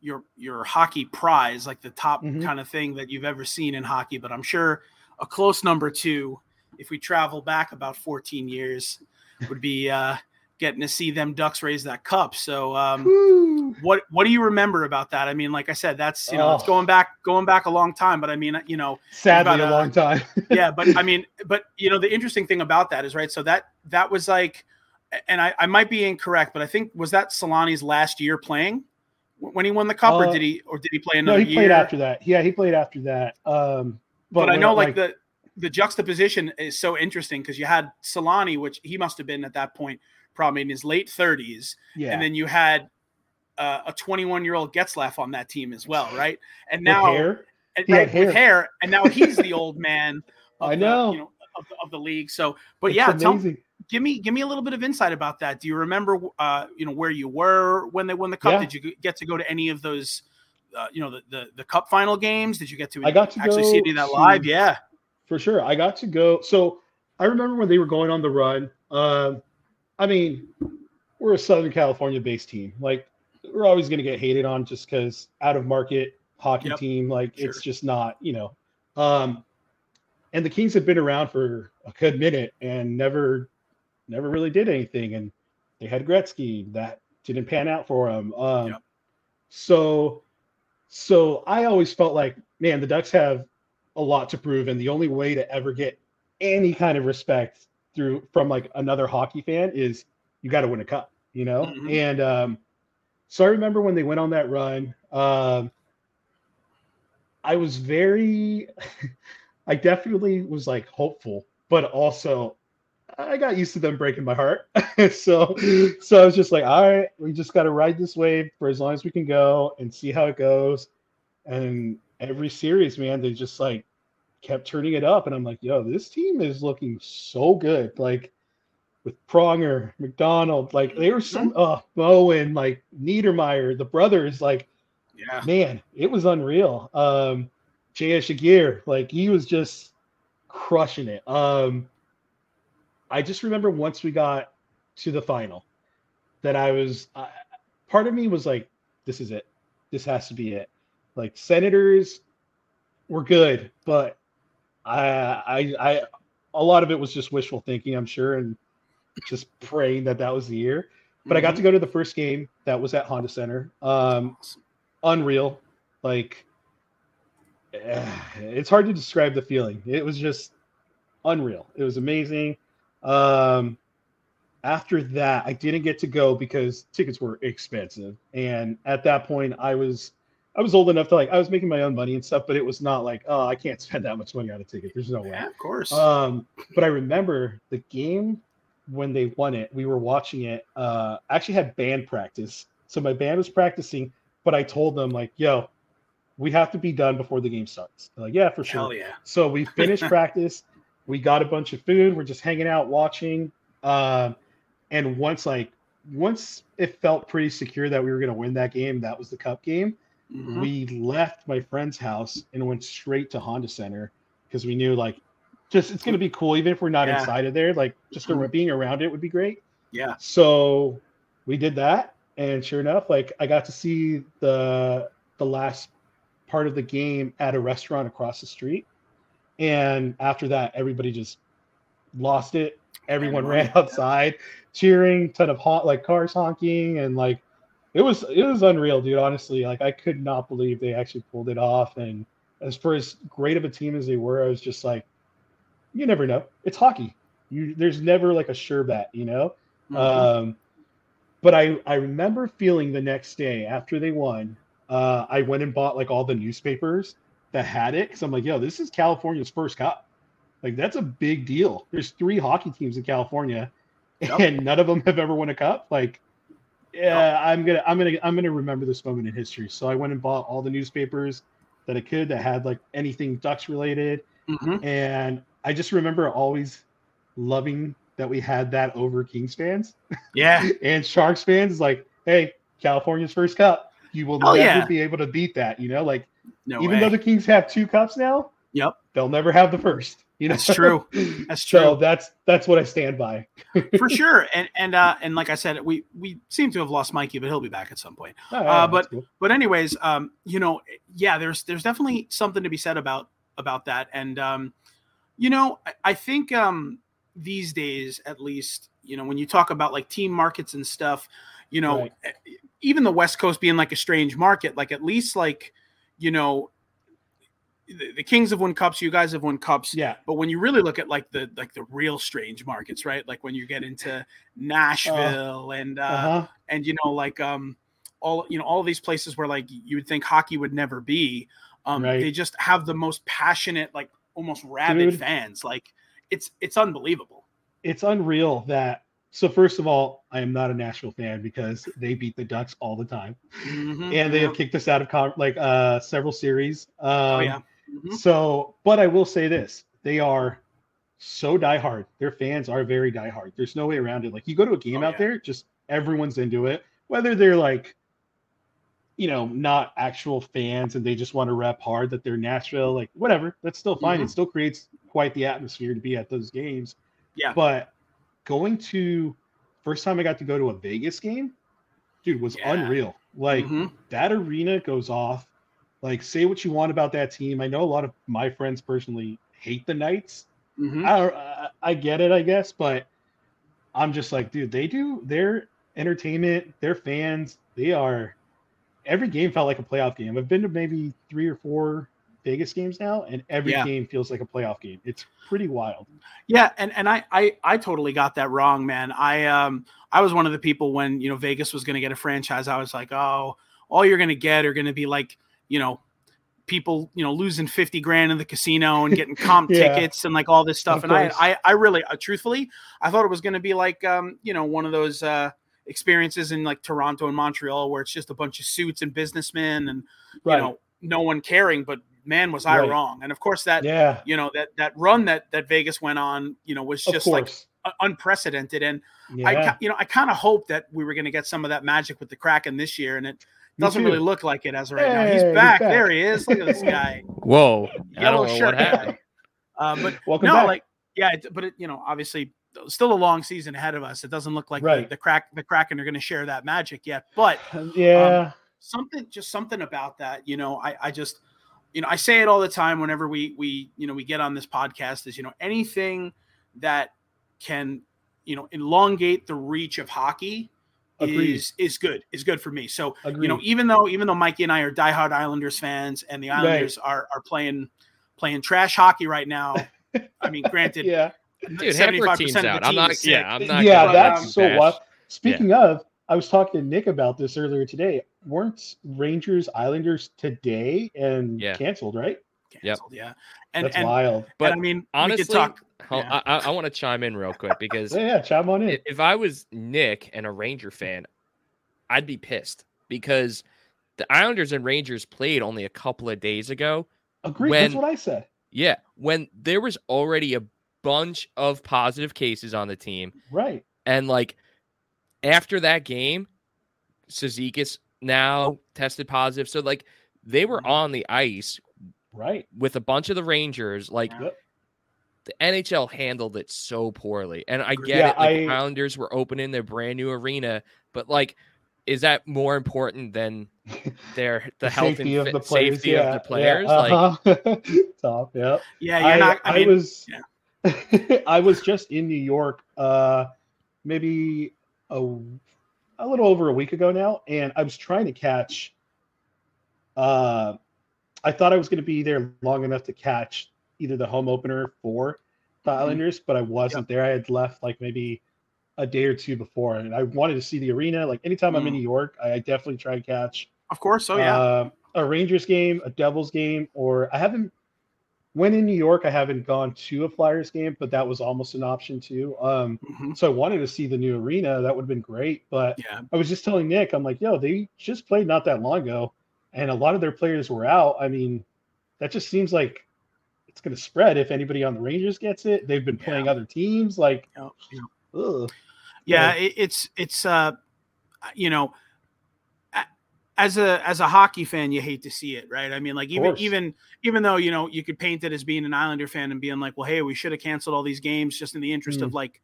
your your hockey prize, like the top Mhm. kind of thing that you've ever seen in hockey. But I'm sure a close number two, if we travel back about 14 years, would be uh, getting to see them Ducks raise that cup. So um, what what do you remember about that? I mean, like I said, that's you know it's Oh. going back going back a long time. But I mean, you know, Sadly, about, a uh, long time. yeah but i mean but you know the interesting thing about that is right so that that was like and i, I might be incorrect but i think was that selanne's last year playing when he won the cup or Uh, did he or did he play another? no, he year played after that. Yeah, he played after that. Um, but, i know like, the the juxtaposition is so interesting because you had selanne which he must have been at that point probably in his late 30s yeah, and then you had uh, a 21 year old Getzlaf on that team as well right and with now hair. and, right, with hair. hair and now he's the old man of I the, know. you know of the, of the league so but It's yeah tell, amazing. Give me give me a little bit of insight about that. Do you remember uh, you know where you were when they won the cup? Yeah. Did you get to go to any of those uh, you know the, the the cup final games? Did you get to I got to actually go see any of that to- live? Yeah. for sure. I got to go. So I remember when they were going on the run. Um, I mean, we're a Southern California based team. Like we're always going to get hated on just because out of market hockey Yep. team. Like it's just not, you know. Um, and the Kings have been around for a good minute and never, never really did anything. And they had Gretzky that didn't pan out for them. Um. So, so I always felt like, man, the Ducks have a lot to prove, and the only way to ever get any kind of respect through from like another hockey fan is you got to win a cup, you know. Mhm. And um, so I remember when they went on that run. Um, I was very, I definitely was like hopeful, but also I got used to them breaking my heart. so, so I was just like, all right, we just got to ride this wave for as long as we can go and see how it goes. And every series, man, they just like kept turning it up. And I'm like, yo, this team is looking so good. Like with Pronger, McDonald, like they were some, uh, Bowen, like Niedermayer, the brothers, like, Yeah. man, it was unreal. Um, J.S. Giguere, like he was just crushing it. Um, I just remember once we got to the final that I was, uh, part of me was like, this is it. This has to be it. Like Senators were good, but I, I, I, a lot of it was just wishful thinking, I'm sure, and just praying that that was the year. But mm-hmm. I got to mm-hmm. go to the first game that was at Honda Center. Um, unreal, like it's hard to describe the feeling. It was just unreal. It was amazing. Um, after that, I didn't get to go because tickets were expensive, and at that point, I was I was old enough to like I was making my own money and stuff, but it was not like oh I can't spend that much money on a ticket. There's no way. Yeah, of course. Um, but I remember the game when they won it. We were watching it. Uh, I actually had band practice, so my band was practicing, but I told them like, yo, we have to be done before the game starts. They're like, yeah, for sure. Hell yeah. So we finished practice. We got a bunch of food. We're just hanging out, watching. Um, and once like once it felt pretty secure that we were going to win that game, that was the cup game. Mm-hmm. We left my friend's house and went straight to Honda Center because we knew like just it's going to be cool even if we're not yeah. inside of there. Like just mm-hmm. being around it would be great. Yeah. So we did that, and sure enough, like I got to see the the last part of the game at a restaurant across the street. And after that, everybody just lost it. Everyone ran outside cheering, ton of hot like cars honking, and like it was it was unreal, dude. Honestly, like I could not believe they actually pulled it off. And as for as great of a team as they were, I was just like, you never know. It's hockey. You there's never like a sure bet, you know. Mm-hmm. Um, but I I remember feeling the next day after they won uh, I went and bought like all the newspapers that had it because I'm like, yo, this is California's first cup. Like that's a big deal. There's three hockey teams in California, yep. and none of them have ever won a cup. Like, yeah, yep. I'm gonna, I'm gonna, I'm gonna remember this moment in history. So I went and bought all the newspapers that I could that had like anything Ducks related, mm-hmm. and I just remember always loving that we had that over Kings fans. Yeah, and Sharks fans. Is like, hey, California's first cup you will oh, never yeah. be able to beat that. You know, like no even way. though the Kings have two cups now, yep, they'll never have the first. You know, that's true. That's true. so that's that's what I stand by for sure. And and uh and like I said, we we seem to have lost Mikey, but he'll be back at some point. Oh, uh, but cool. but anyways, um, you know, yeah, there's there's definitely something to be said about about that. And um, you know, I, I think um these days, at least, you know, when you talk about like team markets and stuff, you know, right. Even the West Coast being like a strange market, like at least like, you know, the, the, Kings have won cups, you guys have won cups. Yeah. But when you really look at like the like the real strange markets, right? Like when you get into Nashville uh, and uh uh-huh. and you know, like um all you know, all these places where like you would think hockey would never be. Um right. they just have the most passionate, like almost rabid Dude. fans. Like it's it's unbelievable. It's unreal that so first of all, I am not a Nashville fan because they beat the Ducks all the time, mm-hmm, and they yeah. have kicked us out of con- like uh, several series. Um, oh yeah. Mm-hmm. So, but I will say this: they are so diehard. Their fans are very diehard. There's no way around it. Like you go to a game oh, out yeah. there, just everyone's into it. Whether they're like, you know, not actual fans and they just want to rep hard that they're Nashville, like whatever, that's still fine. Mm-hmm. It still creates quite the atmosphere to be at those games. Yeah. But going to first time I got to go to a Vegas game, dude, was yeah. unreal. Like mm-hmm. that arena goes off. Like, say what you want about that team. I know a lot of my friends personally hate the Knights. Mm-hmm. I, I get it, I guess, but I'm just like, dude, they do their entertainment, their fans, they are. Every game felt like a playoff game. I've been to maybe three or four Vegas games now, and every yeah. game feels like a playoff game. It's pretty wild. Yeah, and and I I I totally got that wrong, man. I um I was one of the people when you know Vegas was going to get a franchise. I was like, oh, all you're going to get are going to be like you know people you know losing 50 grand in the casino and getting comp yeah. tickets and like all this stuff and I, I i really uh, truthfully i thought it was going to be like um you know one of those uh experiences in like toronto and montreal where it's just a bunch of suits and businessmen and right. you know no one caring but man was I right. wrong. And of course that yeah, you know, that that run that that Vegas went on, you know, was just like unprecedented. And yeah. I you know, I kind of hope that we were going to get some of that magic with the Kraken this year and it doesn't really look like it as right hey, now. He's back. he's back. There he is. Look at this guy. Whoa. Yellow shirt guy. Uh, but Welcome no, back. like yeah, but it, you know, obviously, still a long season ahead of us. It doesn't look like Right. the, the crack the Kraken are going to share that magic yet. But yeah, something, just something about that, you know, I I just, you know, I say it all the time whenever we we you know we get on this podcast is you know anything that can you know elongate the reach of hockey Agreed. is is good is good for me. So agreed. you know, even though even though Mikey and I are diehard Islanders fans, and the Islanders are are playing playing trash hockey right now. I mean, granted, yeah, Dude, half our team's of the out. I'm team not. is sick. Yeah, I'm not. yeah, gonna, that's so what. Speaking of, I was talking to Nick about this earlier today. Weren't Rangers Islanders today and Yeah. canceled, right? Canceled, yeah. And That's and, wild. But and I mean, Honestly, we could talk. Yeah. I, I, I want to chime in real quick because Yeah, yeah, chime on in. if I was Nick and a Ranger fan, I'd be pissed because the Islanders and Rangers played only a couple of days ago. Agreed. when- That's what I said. Yeah, when there was already a bunch of positive cases on the team, Right. and like after that game, Cizikas now tested positive. So like they were Mhm. on the ice Right. with a bunch of the Rangers. Like Yep. the NHL handled it so poorly. And I get Yeah, it. Like the Islanders were opening their brand new arena, but like, is that more important than their the, health and safety of fit- the players. safety yeah, of the players? Yeah, Like, uh-huh. top. Yeah. Yeah, you're not. I, mean, was yeah. I was just in New York uh maybe a a little over a week ago now and I was trying to catch uh I thought I was going to be there long enough to catch either the home opener for the Mhm. Islanders but I wasn't there I had left like maybe a day or two before and I wanted to see the arena like anytime I'm in Mm. New York I definitely try to catch of course. Oh yeah. uh, a Rangers game, a Devils game, or I haven't. When in New York, I haven't gone to a Flyers game, but that was almost an option too. Um, Mhm. so I wanted to see the new arena. That would have been great. But Yeah. I was just telling Nick, I'm like, yo, they just played not that long ago, and a lot of their players were out. I mean, that just seems like it's going to spread if anybody on the Rangers gets it. They've been playing other teams. Like, Yeah, yeah. yeah it, it's it's uh you know as a as a hockey fan you hate to see it right i mean like even even even though you know you could paint it as being an islander fan and being like well hey we should have canceled all these games just in the interest Mm. of like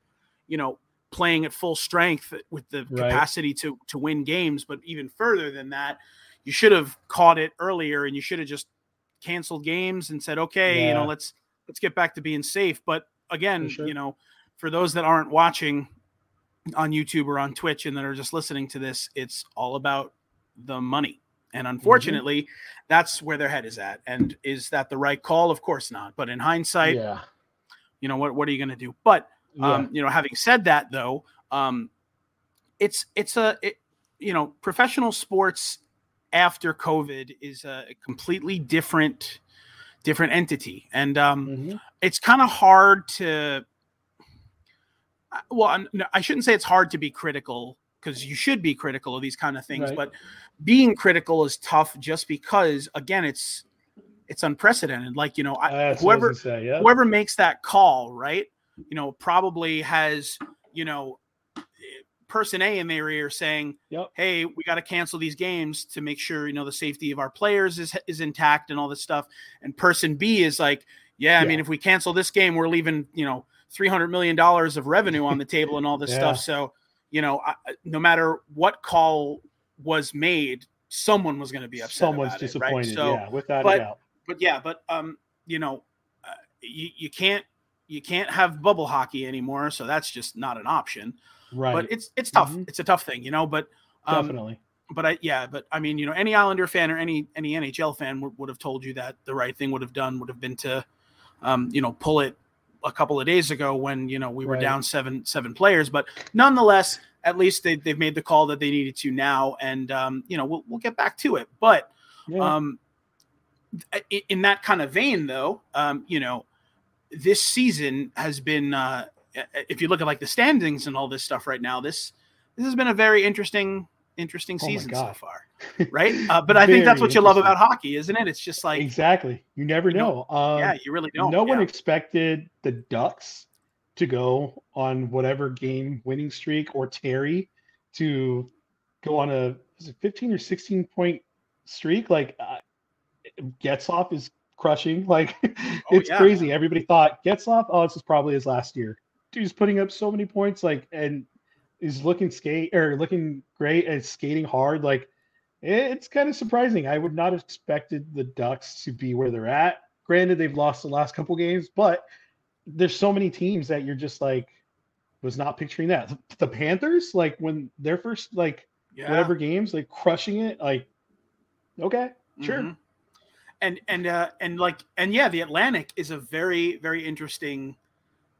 you know playing at full strength with the Right. capacity to to win games but even further than that you should have caught it earlier and you should have just canceled games and said okay you know let's let's get back to being safe but again sure. you know for those that aren't watching on YouTube or on Twitch and that are just listening to this, it's all about the money. And Mm-hmm. unfortunately, that's where their head is at. And is that the right call? Of course not. But in hindsight, yeah, you know what what are you going to do? But yeah, um, you know, having said that, though, um, it's it's a it, you know professional sports after COVID is a completely different different entity, and um, Mhm. it's kind of hard to uh, well no, i shouldn't say it's hard to be critical because you should be critical of these kind of things Right. but being critical is tough just because again it's it's unprecedented like you know I, I whoever say, yeah. whoever makes that call right you know probably has you know person a in their ear saying Yep. hey we got to cancel these games to make sure you know the safety of our players is is intact and all this stuff and person b is like yeah i Yeah. mean if we cancel this game we're leaving you know 300 million dollars of revenue on the table and all this Yeah. stuff so you know I, I- no matter what call was made someone was going to be upset Someone's about it, disappointed. right? so yeah, without but- a doubt. but yeah, but um, you know, uh, you, you can't you can't have bubble hockey anymore, so that's just not an option. Right. But it's it's tough. Mhm. It's a tough thing, you know. But um, Definitely. but I yeah, but I mean, you know, any Islander fan or any any NHL fan would, would have told you that the right thing would have done would have been to, um, you know, pull it a couple of days ago when you know we were Right. down seven seven players. But nonetheless, at least they they've made the call that they needed to now, and um, you know, we'll we'll get back to it. But Yeah. um, in that kind of vein, though, um, you know, this season has been. Uh, if you look at like the standings and all this stuff right now, this this has been a very interesting interesting Oh season so far, right? Uh, but I think that's what you love about hockey, isn't it? It's just like, exactly. You never you know, know. Um, yeah, you really don't. no one expected the Ducks to go on whatever game winning streak or Terry to go on a was it 15 or 16 point streak. Like uh, Getzlaf is crushing. Like Oh, it's yeah. crazy. Everybody thought Getzlaf, oh, this is probably his last year. Dude's putting up so many points, like and is looking skate or looking great and skating hard. Like it's kind of surprising. I would not have expected the Ducks to be where they're at. Granted, they've lost the last couple games, but there's so many teams that you're just like was not picturing that. The, the Panthers, like when their first like Yeah. whatever games, like crushing it, like okay, sure. Mhm. And and uh and like and yeah, the Atlantic is a very very interesting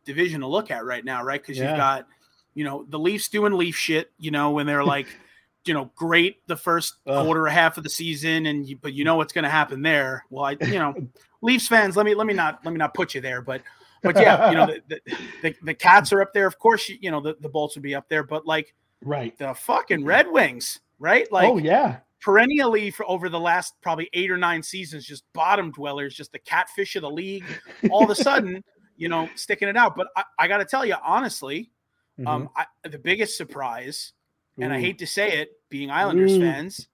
division to look at right now, right? Because Yeah. you've got you know the Leafs doing Leaf shit, you know, when they're like you know great the first Ugh. quarter or half of the season, and you, but you know what's going to happen there. Well, I you know Leafs fans, let me let me not let me not put you there, but but yeah, you know the the, the, the Cats are up there. Of course, you, you know the the Bolts would be up there, but like Right. the fucking Red Wings, right? Like oh yeah. perennially for over the last probably eight or nine seasons, just bottom dwellers, just the catfish of the league. All of a sudden, you know, sticking it out. But I, I got to tell you, honestly, um, I, the biggest surprise, and I Mm-hmm. Hate to say it, being Islanders Ooh. fans,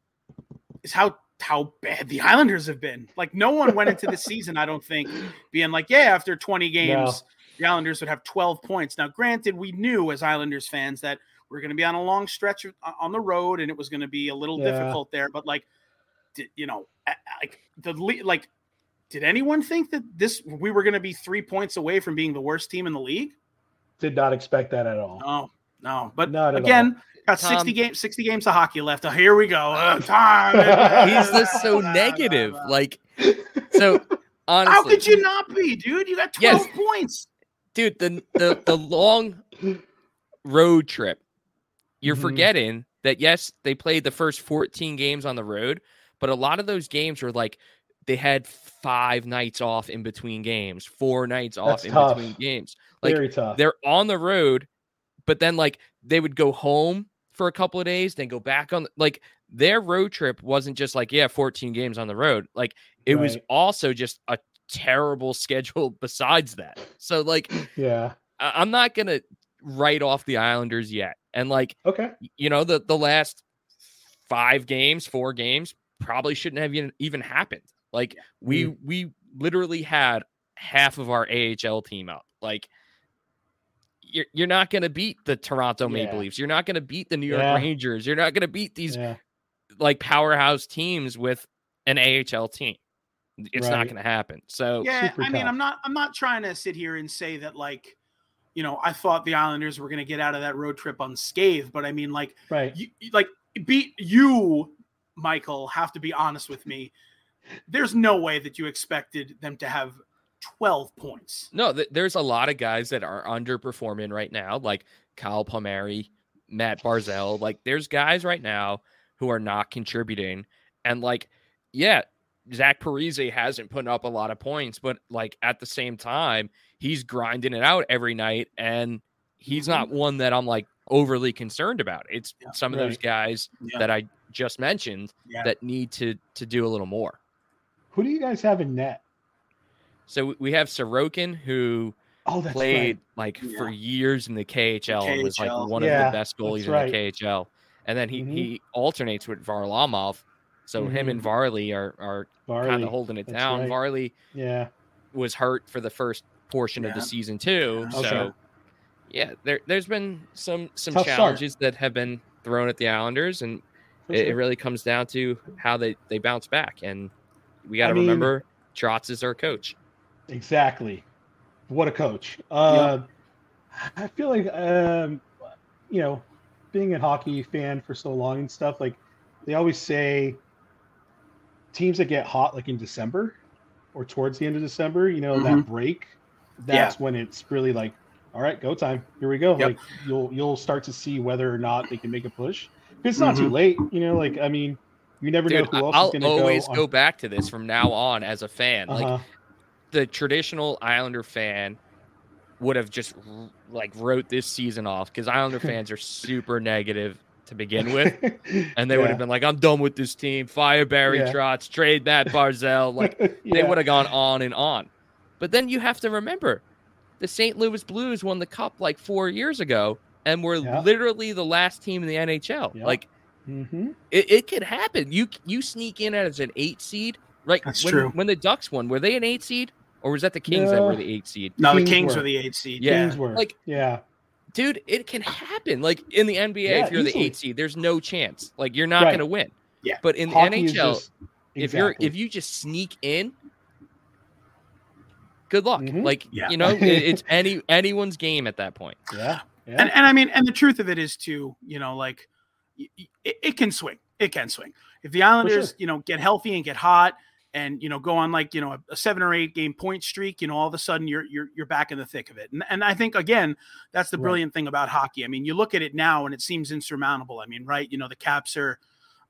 is how how bad the Islanders have been. Like no one went into the season, I don't think, being like, yeah, after 20 games, the Islanders would have 12 points. Now, granted, we knew as Islanders fans that we're going to be on a long stretch on the road, and it was going to be a little Yeah. difficult there. But like, did, you know, like the like, did anyone think that this we were going to be three points away from being the worst team in the league? Did not expect that at all. No, no. But Not at again, got Tom- 60 games, 60 games of hockey left. Oh, here we go. Uh, time. He's just so negative. Like, so honestly, How could you not be, dude? You got 12 Yes. points. dude? The the the long road trip. You're Mhm. forgetting that yes, they played the first 14 games on the road, but a lot of those games were like they had five nights off in between games, four nights off That's in tough. between games. Like Very tough. they're on the road, but then like they would go home for a couple of days, then go back on. Like their road trip wasn't just like yeah, 14 games on the road. Like it was also just a terrible schedule besides that. So like Yeah. I- I'm not gonna write off the Islanders yet. And like Okay. you know the the last five games, four games probably shouldn't have even even happened. Like we we literally had half of our AHL team out. Like you're you're not going to beat the Toronto Maple Yeah. Leafs. You're not going to beat the New York Yeah. Rangers. You're not going to beat these Yeah. like powerhouse teams with an AHL team. It's not going to happen. So Yeah, super I mean. I'm not I'm not trying to sit here and say that like, you know, I thought the Islanders were going to get out of that road trip unscathed, but I mean, like, Right. you, you- like beat you, Michael, have to be honest with me. There's no way that you expected them to have 12 points. No, th- there's a lot of guys that are underperforming right now, like Kyle Palmieri, Matt Barzal. Like, there's guys right now who are not contributing. And, like, yeah, Zach Parise hasn't put up a lot of points, but, like, at the same time, he's grinding it out every night. And he's Mhm. not one that I'm, like, overly concerned about. It's Yeah, some of those guys Yeah. that I just mentioned Yeah. that need to to do a little more. Who do you guys have in net? So we have Sorokin, who Oh, played right. like Yeah. for years in the KHL and was like KHL. one of the best goalies that's in the KHL. And then he Mhm. he alternates with Varlamov. So him and Varley are are kind of holding it That's down. right. Varley Yeah. was hurt for the first portion of the season too. Yeah. So Okay. yeah, there there's been some some Tough start. challenges that have been thrown at the Islanders and for it, it really comes down to how they they bounce back. And we got to I mean- remember Trotz is our coach. Exactly. What a coach. Uh, I feel like, um, you know, being a hockey fan for so long and stuff, like they always say teams that get hot like in December or towards the end of December, you know, that Mhm. break, that's when it's really like, all right, go time. Here we go. Yep. Like you'll you'll start to see whether or not they can make a push. Because it's not too Mhm. late, you know, like I mean, you never Dude, know who else I'll is gonna always go. go, back to this from now on as a fan. Like Uh-huh. The traditional Islander fan would have just like wrote this season off because Islander fans are super negative to begin with, and they would have been like, "I'm done with this team. Fire Barry Yeah. Trotz, trade Matt Barzal." Like they would have gone on and on. But then you have to remember, the St. Louis Blues won the cup like four years ago, and were Yeah. literally the last team in the NHL. Yeah. Like Mhm. it, it could happen. You you sneak in as an eight seed Right? That's when, true. When the Ducks won, were they an eight seed, or was that the Kings that were the eight seed? No, the Kings Kings were. the eight seed. Yeah. Kings were. Like- yeah, Dude, it can happen. Like in the NBA, Yeah, if you're the eight seed, there's no chance. Like you're not Right. going to win. Yeah. But in the Hockey is NHL, just- if you're if you just sneak in, good luck. Mhm. Like Yeah. you know, it, it's any anyone's game at that point. yeah, yeah. and and I mean, and the truth of it is too, you know, like y- y- it, it can swing. It can swing. If the Islanders, you know, get healthy and get hot, and you know, go on like you know a, a seven or eight game point streak, you know, all of a sudden you're you're you're back in the thick of it. And and I think again, that's the Right. brilliant thing about hockey. I mean, you look at it now and it seems insurmountable. I mean, right? You know, the Caps are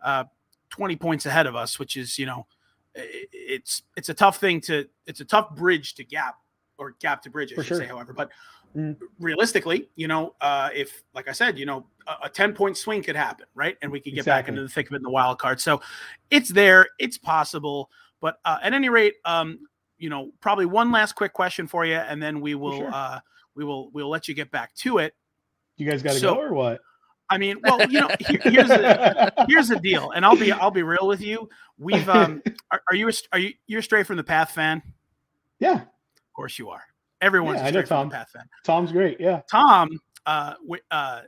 uh, twenty points ahead of us, which is you know, i- it's it's a tough thing to it's a tough bridge to gap or gap to bridge, I For should say. However, but Mm. realistically, you know, uh, if like I said, you know, a, a 10 point swing could happen, right? And we could get back into the thick of it in the wild card. So it's there, it's possible. But uh, at any rate, um, you know, probably one last quick question for you, and then we will sure. uh we will we'll let you get back to it. you guys got to so- go or what? I mean, well, you know, here, here's the here's the deal, and I'll be I'll be real with you. We've um are, are you a, are you you're straight from the path fan? yeah, Of course you are. Everyone's Yeah, a I know straight from Tom. the path fan. Tom's great. Yeah, Tom, uh, wi- uh,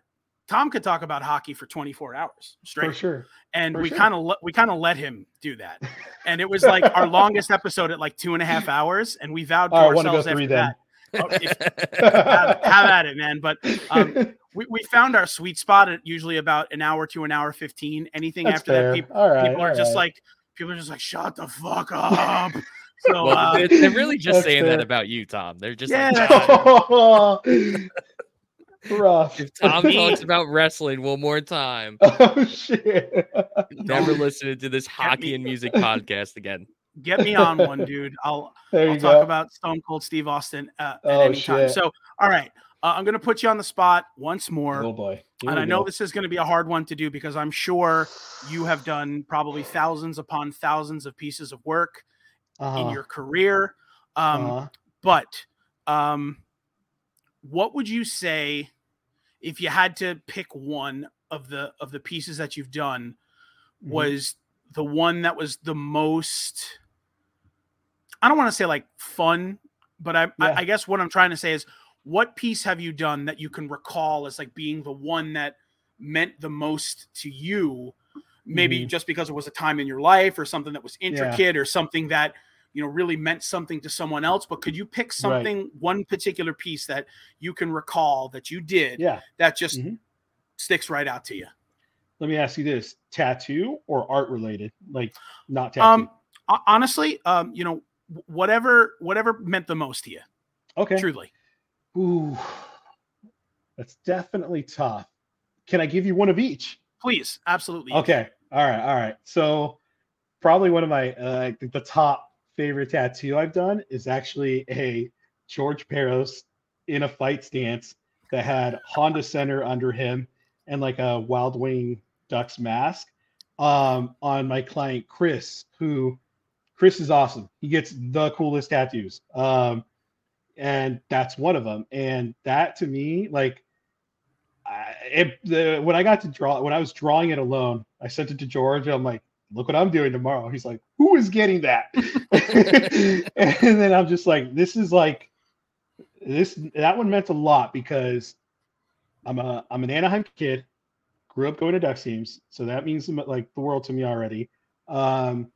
Tom could talk about hockey for 24 hours straight, for sure. and for we sure. kind of we kind of let him do that, and it was like our longest episode at like two and a half hours, and we vowed to All right, ourselves after then. that. Oh, if- have, have at it, man. But um, we, we found our sweet spot at usually about an hour to an hour 15. Anything That's after fair. that, people, all right, people are all just like, people are just like, shut the fuck up. So, Well, uh, they're, they're really just That's saying that about you, Tom. They're just Yeah, like, that's- rough. if Tom talks about wrestling one more time, Oh shit! never listening to this hockey me- and music podcast again. get me on one, dude. I'll, I'll talk go. about Stone Cold Steve Austin uh, at Oh, any time. So, all right, uh, I'm going to put you on the spot once more. oh boy. Here and we I know go. this is going to be a hard one to do because I'm sure you have done probably thousands upon thousands of pieces of work uh-huh. in your career. Um, uh-huh. But um, what would you say if you had to pick one of the of the pieces that you've done Mhm. was the one that was the most I don't want to say like fun, but I, Yeah. I I guess what I'm trying to say is what piece have you done that you can recall as like being the one that meant the most to you? Maybe Mhm. just because it was a time in your life or something that was intricate or something that you know really meant something to someone else. But could you pick something, one particular piece that you can recall that you did Yeah. that just Mhm. sticks right out to you? Let me ask you this: tattoo or art related? Like not tattoo. Um, honestly, um, you know, whatever whatever meant the most to you, okay. truly. Ooh, that's definitely tough. Can I give you one of each? Please, absolutely. Okay. All right. All right. So probably one of my uh, I think the top favorite tattoo I've done is actually a George Parros in a fight stance that had Honda Center under him and like a Wild Wing Ducks mask um, on my client Chris, who Chris is awesome. He gets the coolest tattoos. Um, and that's one of them. And that to me, like, I, it, the, when I got to draw, when I was drawing it alone, I sent it to George. I'm like, look what I'm doing tomorrow. He's like, who is getting that? and then I'm just like, this is like, this, that one meant a lot because I'm a, I'm an Anaheim kid, grew up going to Ducks teams. So that means like the world to me already. Um,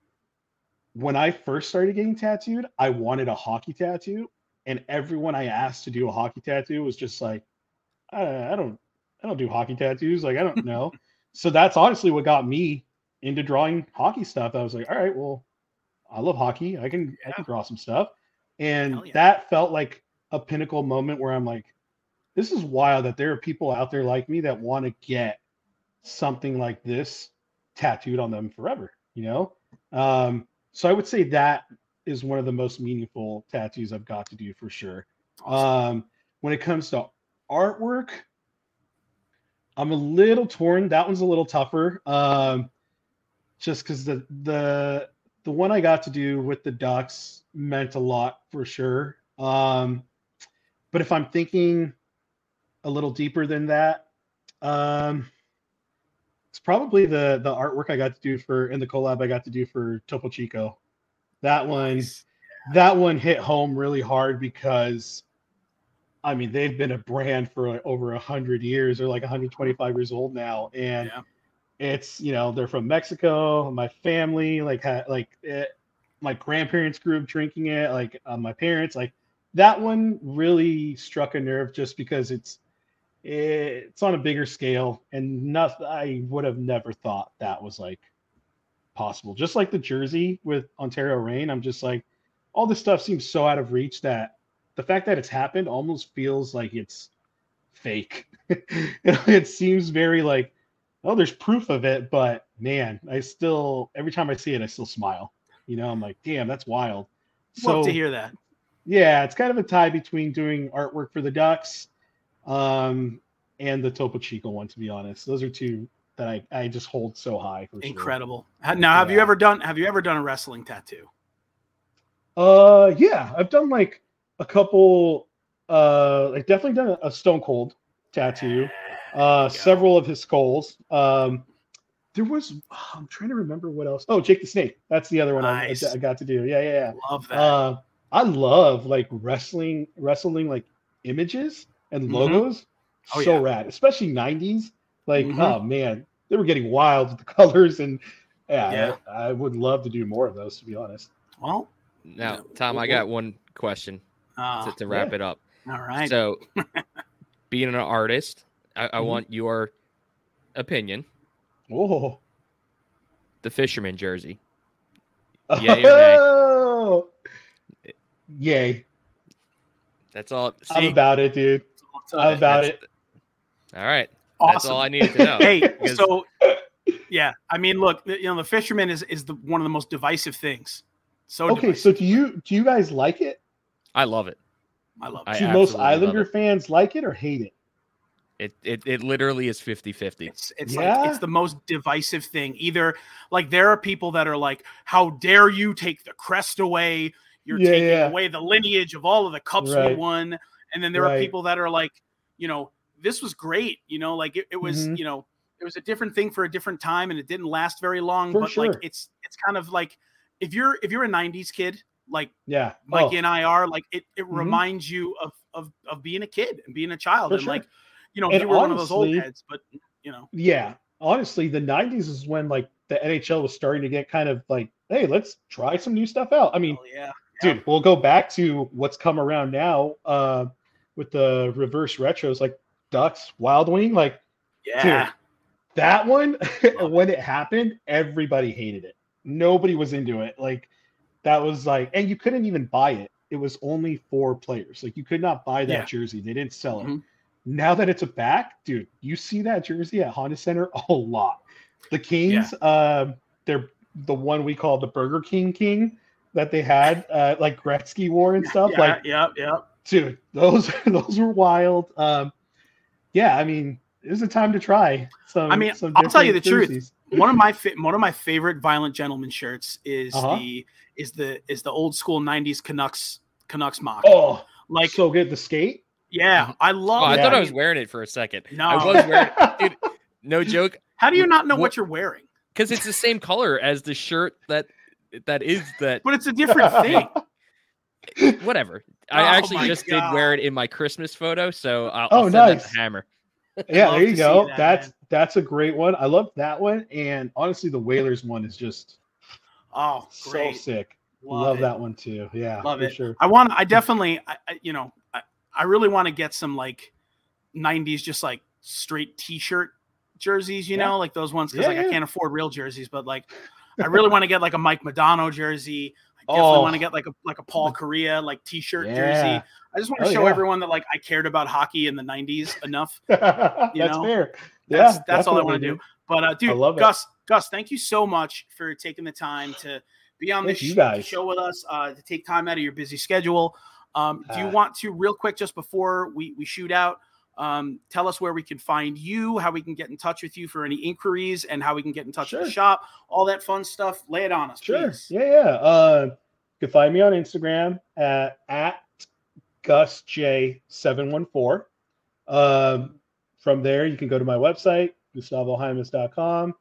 when I first started getting tattooed, I wanted a hockey tattoo, and everyone I asked to do a hockey tattoo was just like, I, I don't, I don't do hockey tattoos. Like I don't know. so that's honestly what got me into drawing hockey stuff. I was like, all right, well, I love hockey. I can, I can draw some stuff, and yeah. that felt like a pinnacle moment where I'm like, this is wild that there are people out there like me that want to get something like this tattooed on them forever. You know. Um, so I would say that is one of the most meaningful tattoos I've got to do for sure. Awesome. Um, when it comes to artwork, I'm a little torn. That one's a little tougher. Um, just because the the the one I got to do with the Ducks meant a lot for sure. Um, but if I'm thinking a little deeper than that, um, it's probably the the artwork I got to do for in the collab I got to do for Topo Chico. That one, that one hit home really hard because, I mean, they've been a brand for like over a hundred years. They're like 125 years old now, and Yeah. It's you know they're from Mexico. My family like had like it, my grandparents grew up drinking it. Like uh, my parents, like that one really struck a nerve just because it's it's on a bigger scale and nothing. I would have never thought that was like possible. Just like the jersey with Ontario Reign, I'm just like all this stuff seems so out of reach that the fact that it's happened almost feels like it's fake. it seems very like oh, there's proof of it, but man, I still every time I see it, I still smile. You know, I'm like, damn, that's wild. Love to hear that. Yeah, it's kind of a tie between doing artwork for the Ducks um, and the Topo Chico one, to be honest. Those are two that I, I just hold so high. For sure. Incredible. Ha- Now, have you ever done? Have you ever done a wrestling tattoo? Uh, yeah, I've done like a couple. Uh, I've definitely done a Stone Cold tattoo. Uh, There you go. several of his skulls. Um, there was. I'm trying to remember what else. Oh, Jake the Snake. That's the other one I- Nice. I, I got to do. Yeah, yeah, yeah. Love that. Uh, I love like wrestling, wrestling like images and Mhm. logos. Oh, so yeah. rad, especially '90s. Like, Mhm. oh man, they were getting wild with the colors, and yeah, Yeah. I, I would love to do more of those. To be honest. well, Now, Yeah. Tom, I got one question uh, to, to wrap yeah. it up. all right. So, being an artist, I, I Mhm. want your opinion. Whoa. The fisherman jersey. Yay or nay? Oh! Yay! That's all. I'm about it, dude. I'm about it. all right. That's awesome. all I needed to know. hey, because- so yeah, I mean, look, you know, the fisherman is is the one of the most divisive things. So Okay, divisive. so do you do you guys like it? I love it. I love it. Do most Islander fans like it or hate it? It it, it literally is 50 50. It's it's Yeah? like it's the most divisive thing. Either like there are people that are like, "How dare you take the crest away? You're Yeah, taking yeah. away the lineage of all of the cups we won." And then there are people that are like, you know, this was great. You know, like it, it was, Mhm. you know, it was a different thing for a different time, and it didn't last very long. For but like, it's it's kind of like if you're if you're a '90s kid, like Yeah. Mikey Oh, and I are, like it it Mhm. reminds you of of of being a kid and being a child, For and sure. like, you know, And you were one of those old honestly- heads, but you know. yeah. Honestly, the '90s is when like the NHL was starting to get kind of like, hey, let's try some new stuff out. I mean, Oh, yeah. dude, we'll go back to what's come around now uh, with the reverse retros, like Ducks, Wild Wing, like Yeah. that one. when it happened, everybody hated it. Nobody was into it. Like that was like, and you couldn't even buy it. It was only for players. Like you could not buy that Yeah. jersey. They didn't sell it. Mhm. Now that it's a back, dude, you see that jersey at Honda Center a lot. The Kings, um, they're the one we call the Burger King King that they had, uh, like Gretzky wore and stuff. yeah, Like, yeah, yeah. dude, those those were wild. Um, yeah, I mean, it was a time to try. Some, I mean, some I'll tell you the different truth. One of my fa- one of my favorite Violent Gentlemen shirts is Uh-huh. the is the is the old school '90s Canucks Canucks mock. Oh, like, so good. The skate. Yeah, mm-hmm. I love. Oh, I it. thought I was wearing it for a second. No. I was wearing dude, no joke, How do you not know what, What- you're wearing? because it's the same color as the shirt that that is that But it's a different thing. whatever. I Oh actually my just did wear it in my Christmas photo, so I'll, Oh, I'll send nice. to Hammer. Yeah, there you go. that, that's man. that's a great one. I love that one, and honestly, the Whalers one is just Oh, so sick. Love, Love, that one too. Yeah, Love for it. sure. I want. I definitely. I, I you know. I, I really want to get some like '90s, just like straight T-shirt jerseys. You Yeah. know, like those ones because Yeah, like I can't afford real jerseys, but like I really want to get like a Mike Modano jersey. I definitely Oh. want to get like a like a Paul Kariya like T-shirt Yeah. jersey. I just want to Oh, show yeah. everyone that like I cared about hockey in the '90s enough. that's know, fair. That's yeah, that's all I want to do. But uh, dude, love it. Gus, Gus, thank you so much for taking the time to be on Thank this you show with us. Uh, to take time out of your busy schedule. Um, do you Uh, want to real quick just before we we shoot out? Um, tell us where we can find you, how we can get in touch with you for any inquiries, and how we can get in touch with the shop. All that fun stuff. Lay it on us, Sure. please. Yeah, yeah. Uh, you can find me on Instagram at, at GusJ714. Um, from there, you can go to my website, gustavohymas.com.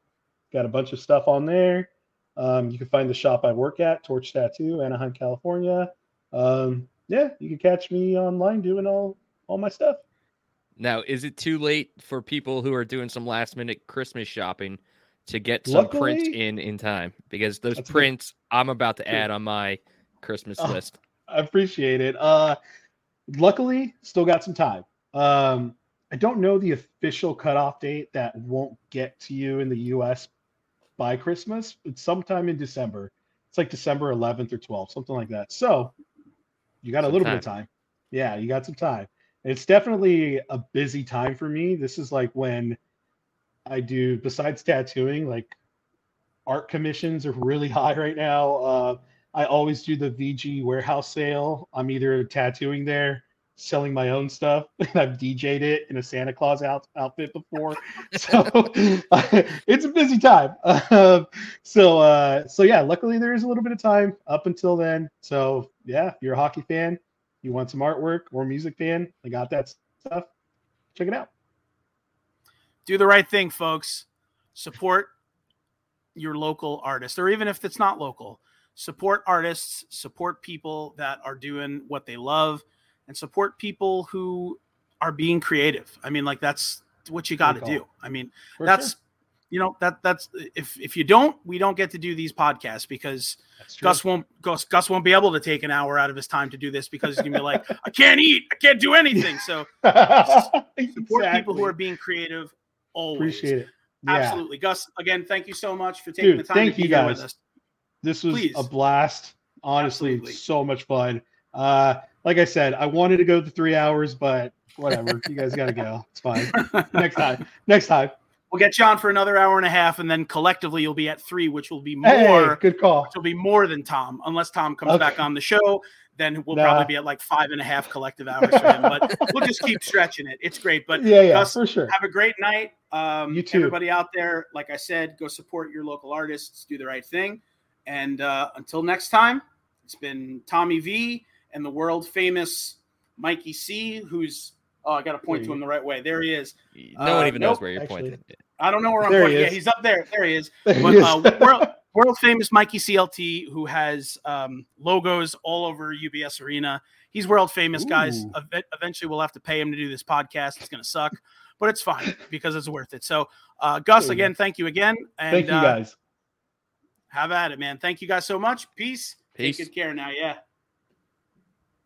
Got a bunch of stuff on there. Um, you can find the shop I work at, Torch Tattoo, Anaheim, California. Um, yeah, you can catch me online doing all all my stuff. Now, is it too late for people who are doing some last minute Christmas shopping to get some Luckily- prints in in time? Because those a good- prints I'm about to add on my Christmas Oh. list. I appreciate it. Uh, luckily, still got some time. Um, I don't know the official cutoff date that won't get to you in the U.S. by Christmas. It's sometime in December. It's like December 11th or 12th, something like that. So you got a Some little bit of time. Yeah, you got some time. It's definitely a busy time for me. This is like when I do, besides tattooing, like art commissions are really high right now. Uh, I always do the VG warehouse sale. I'm either tattooing there, selling my own stuff, and I've DJ'd it in a Santa Claus out, outfit before. So it's a busy time. Um, so uh, so yeah, luckily there is a little bit of time up until then. So yeah, if you're a hockey fan, you want some artwork or music fan, I got that stuff. Check it out. do the right thing, folks. Support your local artist, or even if it's not local, support artists, support people that are doing what they love, and support people who are being creative. I mean, like that's what you got to do. I mean, For that's sure. you know that that's if if you don't, we don't get to do these podcasts because Gus won't Gus, Gus won't be able to take an hour out of his time to do this because he's gonna be like, I can't eat, I can't do anything. So support people who are being creative. Always appreciate it. Yeah. Absolutely, Gus. Again, thank you so much for taking Dude, the time thank you guys. with us. this was Please. a blast. Honestly, Absolutely. so much fun. Uh, like I said, I wanted to go the three hours, but whatever. you guys got to go. It's fine. Next time. Next time. We'll get you on for another hour and a half, and then collectively you'll be at three, which will be more. Hey, good call. Which will be more than Tom, unless Tom comes Okay. back on the show. Then we'll Nah. probably be at like five and a half collective hours for him. But we'll just keep stretching it. It's great. But Yeah, yeah, Gus, for sure. have a great night. Um, You too. Everybody out there, like I said, go support your local artists, do the right thing. And uh, until next time, it's been Tommy V and the world famous Mikey C, who's, oh, I got to point to him the right way. There he is. No one Uh, even knows nope, where you're actually. pointing. I don't know where I'm There he pointing. Yeah, he's up there. There he is. There But he is. uh, world, world famous Mikey CLT, who has um, logos all over UBS Arena. He's world famous, guys. Ooh. Ev- Eventually, we'll have to pay him to do this podcast. It's going to suck, but it's fine because it's worth it. So, uh, Gus, There you go. again, thank you again. And Thank you uh, guys. have at it, man. Thank you guys so much. Peace. Peace. Take good care now. Yeah.